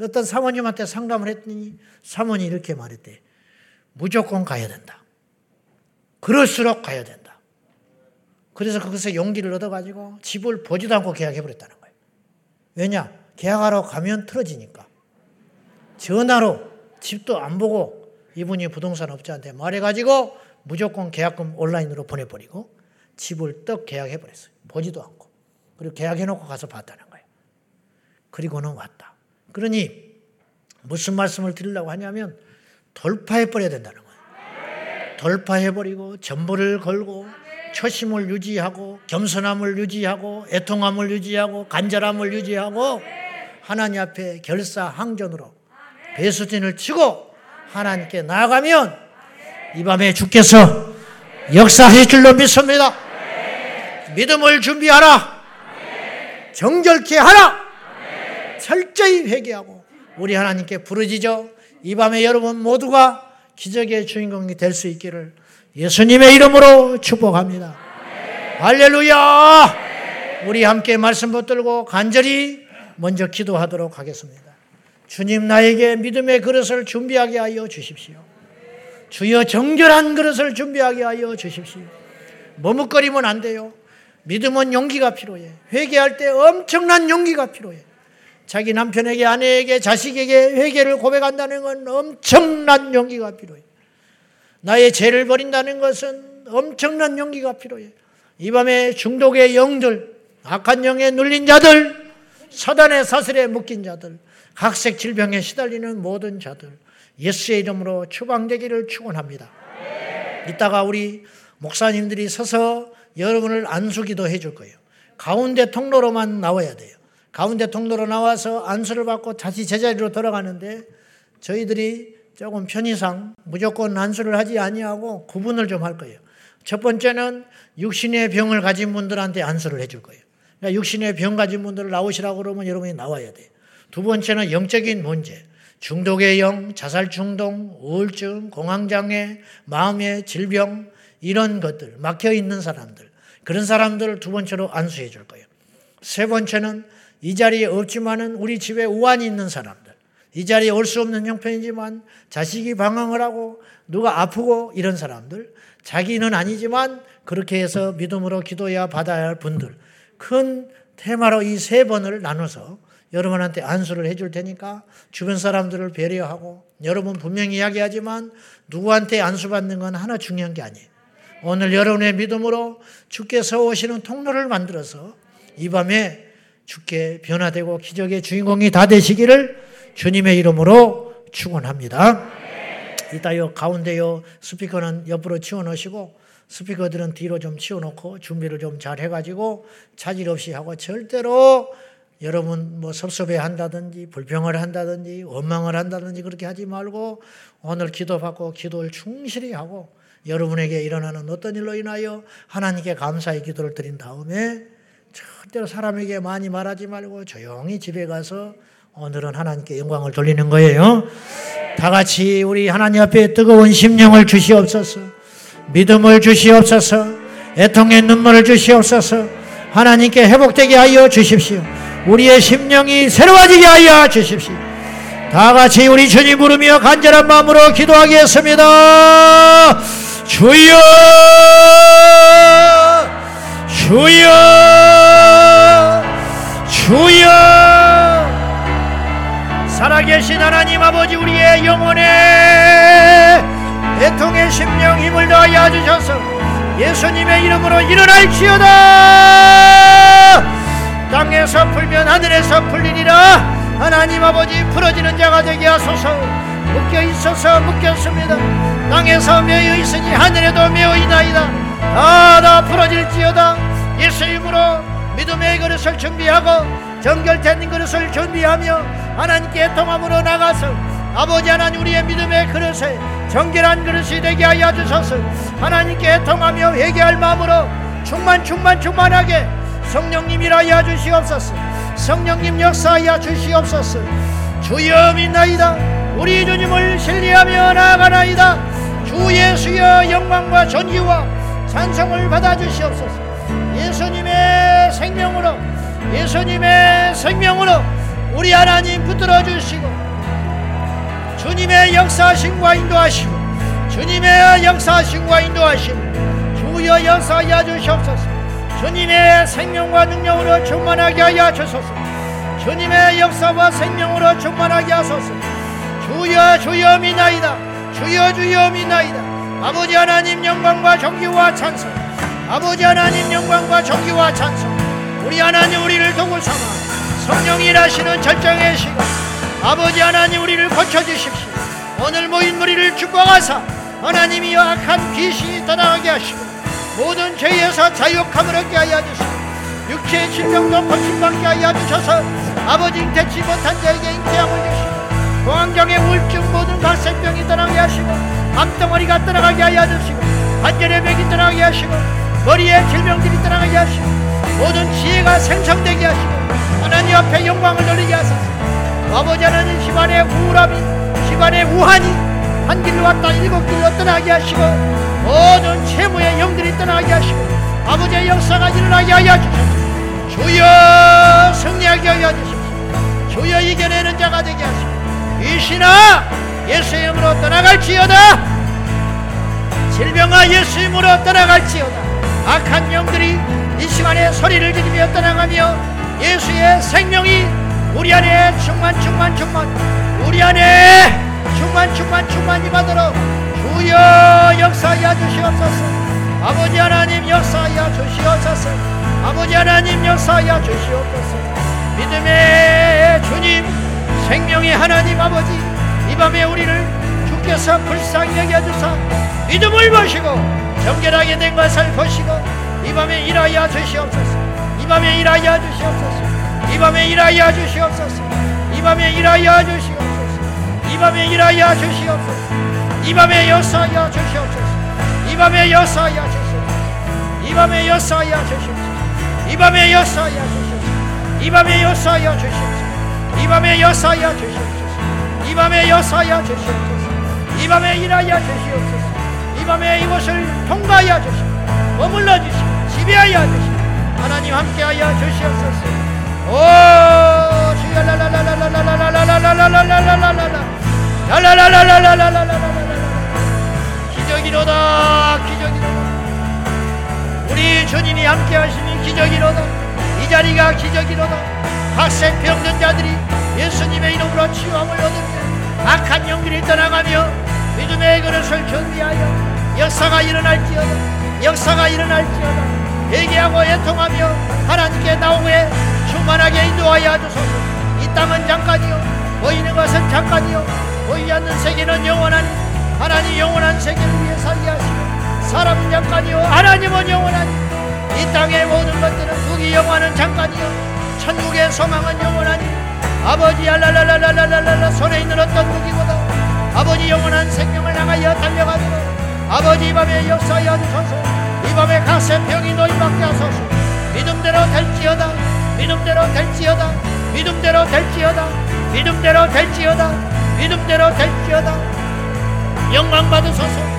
어떤 사모님한테 상담을 했더니 사모님이 이렇게 말했대. 무조건 가야 된다. 그럴수록 가야 된다. 그래서 거기서 용기를 얻어가지고 집을 보지도 않고 계약해버렸다는 거예요. 왜냐? 계약하러 가면 틀어지니까. 전화로 집도 안 보고 이분이 부동산 업자한테 말해가지고 무조건 계약금 온라인으로 보내버리고 집을 떡 계약해버렸어요. 보지도 않고. 그리고 계약해놓고 가서 봤다는 거예요. 그리고는 왔다. 그러니 무슨 말씀을 드리려고 하냐면 돌파해버려야 된다는 거예요. 돌파해버리고 전부를 걸고 초심을 유지하고 겸손함을 유지하고 애통함을 유지하고 간절함을 유지하고 하나님 앞에 결사항전으로 배수진을 치고 하나님께 나아가면 이 밤에 주께서 역사하실 줄로 믿습니다. 믿음을 준비하라. 정결케 하라. 철저히 회개하고 우리 하나님께 부르짖어 이 밤에 여러분 모두가 기적의 주인공이 될 수 있기를 예수님의 이름으로 축복합니다. 할렐루야! 우리 함께 말씀 붙들고 간절히 먼저 기도하도록 하겠습니다. 주님 나에게 믿음의 그릇을 준비하게 하여 주십시오. 주여 정결한 그릇을 준비하게 하여 주십시오. 머뭇거리면 안 돼요. 믿음은 용기가 필요해. 회개할 때 엄청난 용기가 필요해. 자기 남편에게, 아내에게, 자식에게 회개를 고백한다는 건 엄청난 용기가 필요해. 나의 죄를 버린다는 것은 엄청난 용기가 필요해. 이 밤에 중독의 영들, 악한 영에 눌린 자들, 사단의 사슬에 묶인 자들, 각색 질병에 시달리는 모든 자들, 예수의 이름으로 추방되기를 축원합니다. 이따가 우리 목사님들이 서서 여러분을 안수기도 해줄 거예요. 가운데 통로로만 나와야 돼요. 가운데 통로로 나와서 안수를 받고 다시 제자리로 돌아가는데 저희들이 조금 편의상 무조건 안수를 하지 아니하고 구분을 좀 할 거예요. 첫 번째는 육신의 병을 가진 분들한테 안수를 해줄 거예요. 그러니까 육신의 병 가진 분들을 나오시라고 그러면 여러분이 나와야 돼요. 두 번째는 영적인 문제. 중독의 영, 자살 충동, 우울증, 공황장애, 마음의 질병, 이런 것들, 막혀 있는 사람들. 그런 사람들을 두 번째로 안수해 줄 거예요. 세 번째는 이 자리에 없지만은 우리 집에 우환이 있는 사람들. 이 자리에 올 수 없는 형편이지만 자식이 방황을 하고 누가 아프고 이런 사람들. 자기는 아니지만 그렇게 해서 믿음으로 기도해야 받아야 할 분들. 큰 테마로 이 세 번을 나눠서 여러분한테 안수를 해줄 테니까 주변 사람들을 배려하고 여러분 분명히 이야기하지만 누구한테 안수받는 건 하나 중요한 게 아니에요. 오늘 여러분의 믿음으로 주께서 오시는 통로를 만들어서 이 밤에 주께 변화되고 기적의 주인공이 다 되시기를 주님의 이름으로 축원합니다. 이따요 가운데요 스피커는 옆으로 치워놓으시고 스피커들은 뒤로 좀 치워놓고 준비를 좀 잘 해가지고 차질 없이 하고 절대로 여러분 뭐 섭섭해 한다든지 불평을 한다든지 원망을 한다든지 그렇게 하지 말고 오늘 기도받고 기도를 충실히 하고 여러분에게 일어나는 어떤 일로 인하여 하나님께 감사의 기도를 드린 다음에 절대로 사람에게 많이 말하지 말고 조용히 집에 가서 오늘은 하나님께 영광을 돌리는 거예요. 다 같이 우리 하나님 앞에 뜨거운 심령을 주시옵소서. 믿음을 주시옵소서. 애통의 눈물을 주시옵소서. 하나님께 회복되게 하여 주십시오. 우리의 심령이 새로워지게 하여 주십시오. 다 같이 우리 주님 부르며 간절한 마음으로 기도하겠습니다. 주여 주여 주여 살아계신 하나님 아버지 우리의 영혼에 애통의 심령 힘을 더하여 주셔서 예수님의 이름으로 일어날지어다. 땅에서 풀면 하늘에서 풀리니라. 하나님 아버지 풀어지는 자가 되게 하소서. 묶여 있어서 묶였습니다. 땅에서 매여 있으니 하늘에도 매어 있나이다. 다다 풀어질지어다. 예수 이름으로 믿음의 그릇을 준비하고 정결된 그릇을 준비하며 하나님께 통함으로 나가서 아버지 하나님 우리의 믿음의 그릇에 정결한 그릇이 되게 하여 주소서. 하나님께 통하며 회개할 마음으로 충만 충만 충만하게 성령님이라 하여 주시옵소서. 성령님 역사하여 주시옵소서. 주여 믿나이다. 우리 주님을 신뢰하며 나아가나이다. 주 예수여 영광과 존귀와 찬송을 받아 주시옵소서. 예수님의 생명으로 예수님의 생명으로 우리 하나님 붙들어 주시고 주님의 역사하심과 인도하시고 주님의 역사하심과 인도하심 주여 역사하여 주시옵소서. 주님의 생명과 능력으로 충만하게 하여 주소서. 주님의 역사와 생명으로 충만하게 하소서. 주여 주여 미나이다. 주여 주여 미나이다. 아버지 하나님 영광과 존귀와 찬송. 아버지 하나님 영광과 존귀와 찬송 우리 하나님 우리를 도구 삼아 성령이 일하시는 절정의 시간 아버지 하나님 우리를 고쳐주십시오. 오늘 모인 무리를 축복하사 하나님이 악한 귀신이 떠나게 하시고 모든 죄에서 자유함을 얻게 하여 주시고 육체의 질병도 고침받게 하여 주셔서 아버지 잉태치 못한 자에게 잉태함을 주시고 공황장애 우울증 모든 갈색병이 떠나게 하시고 암덩어리가 떠나가게 하여 주시고 관절의 병이 떠나게 하시고 머리의 질병들이 떠나게 하시고 모든 지혜가 생성되게 하시고 하나님 앞에 영광을 돌리게 하소서. 아버지 하나님 집안의 우울함이 집안의 우한이 한 길로 왔다 일곱 길로 떠나게 하시고 모든 채무의 영들이 떠나게 하시고 아버지의 역사가 일어나게 하여 주십시오 주여 승리하게 하여 주십시오 주여 이겨내는 자가 되게 하시고 이신아 예수 이름으로 떠나갈지어다. 질병아 예수 이름으로 떠나갈지어다 악한 영들이 이 시간에 소리를 지르며 떠나가며 예수의 생명이 우리 안에 충만 충만 충만 우리 안에 충만 충만 충만이 받도록 주여 역사하여 주시옵소서. 아버지 하나님 역사하여 주시옵소서. 아버지 하나님 역사하여 주시옵소서. 믿음의 주님 생명의 하나님 아버지 이 밤에 우리를 주께서 불쌍히 여겨주사 믿음을 보시고 정결하게 된 것을 보시고 이 밤에 일하여 주시옵소서 이 밤에 일하여 주시옵소서 이 밤에 일하여 주시옵소서 이 밤에 일하여 주시옵소서 이 밤에 일하여 주시옵소서 이 밤에 역사하여 주시옵소서 이 밤에 역사하여 주시옵소서 이 밤에 역사하여 주시옵소서 이 밤에 역사하여 주시옵소서 이 밤에 역사하여 주시옵소서 이 밤에 역사하여 주시옵소서 이 밤에 역사하여 주시옵소서 이 밤에 일하여 주시옵소서 이 밤에 이곳을 통과하여 주시고 머물러 주시고 지배하여 주시고 하나님 함께하여 주시옵소서. 오 주여 라라라라라라라라라라라라라라라라라 라라라라라라라라라라라 기적이로다 기적이로다 우리 주님이 함께 하시니 기적이로다 이 자리가 기적이로다 학생 병든 자들이 예수님의 이름으로 치유함을 얻으며 악한 영들이 떠나가며 믿음의 그릇을 준비하여 역사가 일어날지어다. 역사가 일어날지어다. 회개하고 애통하며 하나님께 나오에 충만하게 인도하여 주소서. 이 땅은 잠깐이요. 보이는 것은 잠깐이요. 보이지 않는 세계는 영원하니 하나님 영원한 세계를 위해 살게 하시고 사람은 잠깐이요. 하나님은 영원하니 이 땅의 모든 것들은 국이 영원한 잠깐이요. 천국의 소망은 영원하니 아버지 알랄랄랄랄랄랄라 손에 있는 어떤 무기보다 아버지 영원한 생명을 향하여 달려가도록 아버지 이 밤에 역사하여 주소서 이 밤에 가슴 병이 노임받게 하소서. 믿음대로 될지어다 믿음대로 될지어다 믿음대로 될지어다 믿음대로 될지어다 믿음대로 될지어다. 영광 받으소서.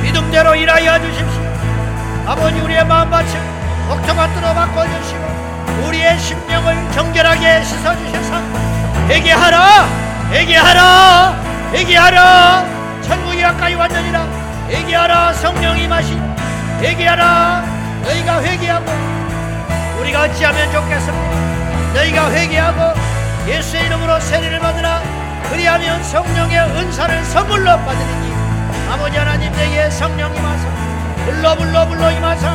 믿음대로 일하여 주십시오. 아버지 우리의 마음 바쳐 복토가 뚫어 바꿔주시고 우리의 심령을 정결하게 씻어주셔서 회개하라! 회개하라! 회개하라! 천국이 가까이 왔느니라! 회개하라 성령이 마시 회개하라! 너희가 회개하고 우리가 어찌하면 좋겠습니까? 너희가 회개하고 예수의 이름으로 세례를 받으라! 그리하면 성령의 은사를 선물로 받으리니 아버지 하나님 내게 성령 임하사 불러 불러 불러 임하사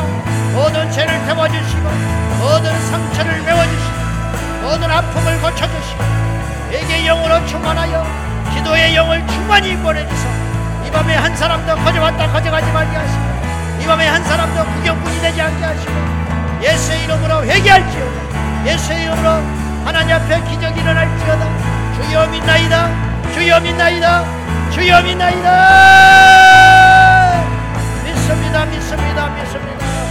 모든 죄를 태워주시고 모든 상처를 메워주시고 모든 아픔을 고쳐주시고 내게 영으로 충만하여 기도의 영을 충만히 보내주사 이 밤에 한 사람도 거저왔다 거저가지 말게 하시고 이 밤에 한 사람도 구경꾼이 되지 않게 하시고 예수의 이름으로 회개할지어다. 예수의 이름으로 하나님 앞에 기적이 일어날지어다. 주여 믿나이다. 주여 믿나이다. 주여 믿나이다. 믿습니다. 믿습니다. 믿습니다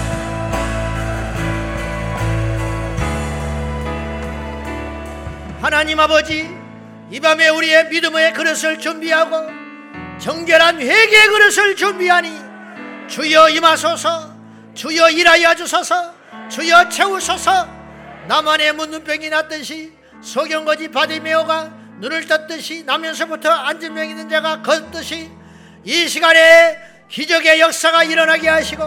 하나님 아버지 이 밤에 우리의 믿음의 그릇을 준비하고 정결한 회개의 그릇을 준비하니 주여 임하소서 주여 일하여 주소서 주여 채우소서. 나만의 문눈병이 났듯이 소경거지 바디메어가 눈을 떴듯이 나면서부터 앉은 명 있는 자가 걷듯이 이 시간에 기적의 역사가 일어나게 하시고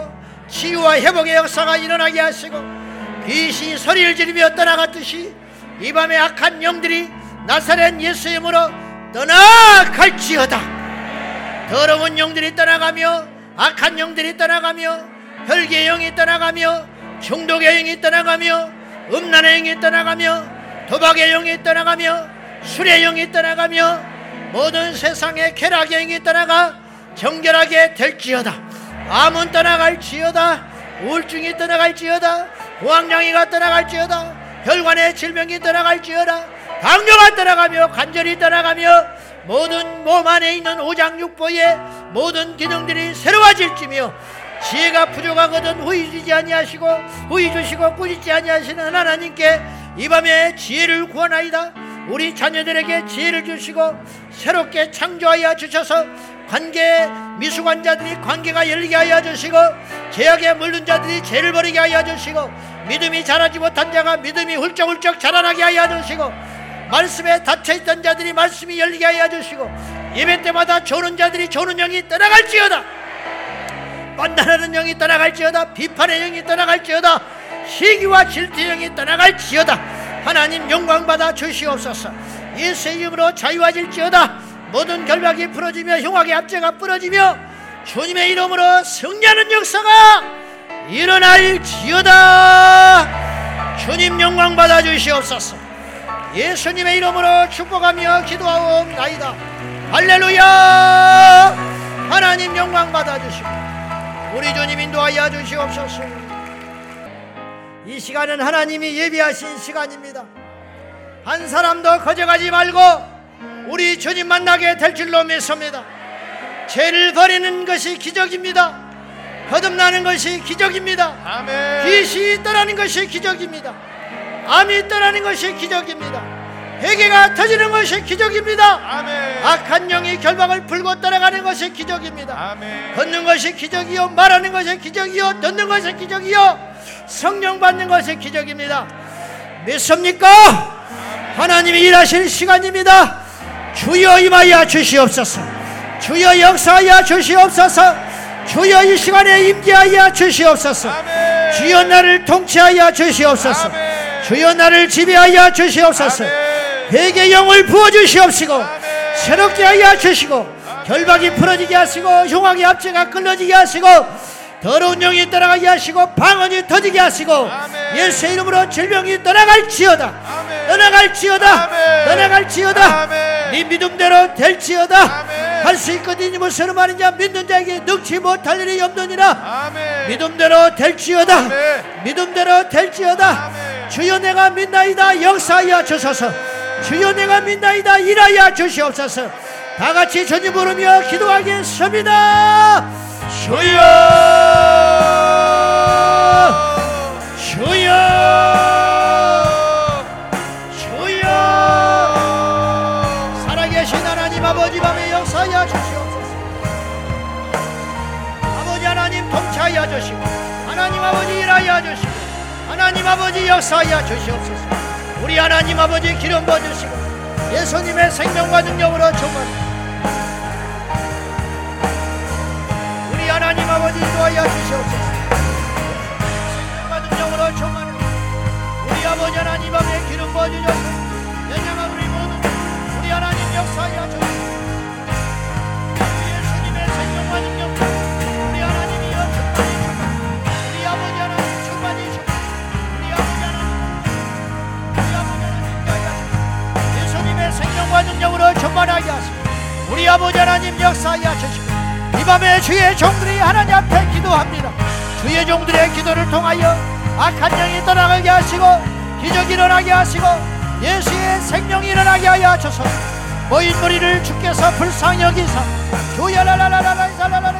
치유와 회복의 역사가 일어나게 하시고 귀신이 소리를 지르며 떠나갔듯이 이 밤에 악한 영들이 나사렛 예수의 이름으로 떠나갈지어다. 더러운 영들이 떠나가며 악한 영들이 떠나가며 혈기의 영이 떠나가며 중독의 영이 떠나가며 음란의 영이 떠나가며 도박의 영이 떠나가며 술의 영이 떠나가며 모든 세상의 쾌락의 영이 떠나가 정결하게 될지어다. 암은 떠나갈지어다. 우울증이 떠나갈지어다. 고황장이가 떠나갈지어다 혈관의 질병이 떠나갈지어다 당뇨가 떠나가며 관절이 떠나가며 모든 몸 안에 있는 오장육부의 모든 기능들이 새로워질지며 지혜가 부족하거든 후이 주지 아니하시고 후이 주시고 꾸짖지 아니하시는 하나님께 이 밤에 지혜를 구하나이다. 우리 자녀들에게 지혜를 주시고 새롭게 창조하여 주셔서 관계 미숙한 자들이 관계가 열리게 하여 주시고 죄악에 물든 자들이 죄를 버리게 하여 주시고 믿음이 자라지 못한 자가 믿음이 훌쩍훌쩍 자라나게 하여 주시고 말씀에 닫혀있던 자들이 말씀이 열리게 하여 주시고 예배 때마다 조는 자들이 조는 영이 떠나갈지어다! 판단하는 영이 떠나갈지어다! 비판의 영이 떠나갈지어다! 시기와 질투의 영이 떠나갈지어다! 하나님 영광 받아 주시옵소서. 예수의 이름으로 자유하질지어다 모든 결박이 풀어지며 흉악의 압제가 부러지며 주님의 이름으로 승리하는 역사가 일어날지어다. 주님 영광 받아 주시옵소서. 예수님의 이름으로 축복하며 기도하옵나이다. 할렐루야! 하나님 영광 받아 주시고 우리 주님 인도하여 주시옵소서. 이 시간은 하나님이 예비하신 시간입니다. 한 사람도 거져가지 말고 우리 주님 만나게 될 줄로 믿습니다. 죄를 버리는 것이 기적입니다. 거듭나는 것이 기적입니다. 아멘. 귀신이 떠나는 것이 기적입니다. 암이 떠나는 것이 기적입니다. 회개가 터지는 것이 기적입니다. 아멘. 악한 영이 결박을 풀고 따라가는 것이 기적입니다. 아멘. 걷는 것이 기적이요 말하는 것이 기적이요 듣는 것이 기적이요 성령 받는 것이 기적입니다. 믿습니까? 하나님이 일하실 시간입니다 주여 임하여 주시옵소서 주여 역사하여 주시옵소서 주여 이 시간에 임재하여 주시옵소서 아멘. 주여 나를 통치하여 주시옵소서 아멘. 주여 나를 지배하여 주시옵소서. 회개 영을 부어 주시옵시고 아멘. 새롭게 하여 주시고 결박이 풀어지게 하시고 흉악의 압제가 끌어지게 하시고 더러운 영이 떠나가게 하시고 방언이 터지게 하시고 아멘. 예수의 이름으로 질병이 떠나갈지어다 아멘. 떠나갈지어다 아멘. 떠나갈지어다. 네 믿음대로 될지어다. 할 수 있거든 이 무슨 말이냐 믿는 자에게 능치 못할 일이 없느니라. 믿음대로 될지어다. 믿음대로 될지어다. 주여 내가 믿나이다 역사하여 주소서 주여 내가 믿나이다 일하여 주시옵소서 다 같이 주님 부르며 기도하겠습니다 주여 주여 주여 살아계신 하나님 아버지 밤에 역사하여 주시옵소서. 아버지 하나님 통치하여 주시고 하나님 아버지 일하여 주시고 하나님 아버지 역사하여 주시옵소서. 우리 하나님 아버지 기름 부어주시고 예수님의 생명과 능력으로 충만 하나님 아버지 인도하여 주시옵소서. 생명과 능력으로 충만 우리 아버지 하나님 앞에 기름 부어주셔서 왜냐하면 우리 모두 우리 하나님 역사하여 주시옵소서 예수님의 생명과 능력 우리 하나님이여 충만히 우리 아버지 하나님 충만히 우리 아버지 하나님 우리 아버지 하나님 예수님의 생명과 능력으로 충만하게 하시고 우리 아버지 하나님 역사하여 주시고 이 밤에 주의 종들이 하나님 앞에 기도합니다. 주의 종들의 기도를 통하여 악한 영이 떠나가게 하시고 기적이 일어나게 하시고 예수의 생명이 일어나게 하여 주소서. 모인 무리를 주께서 불쌍히 여기사. 주야라라라라라라라라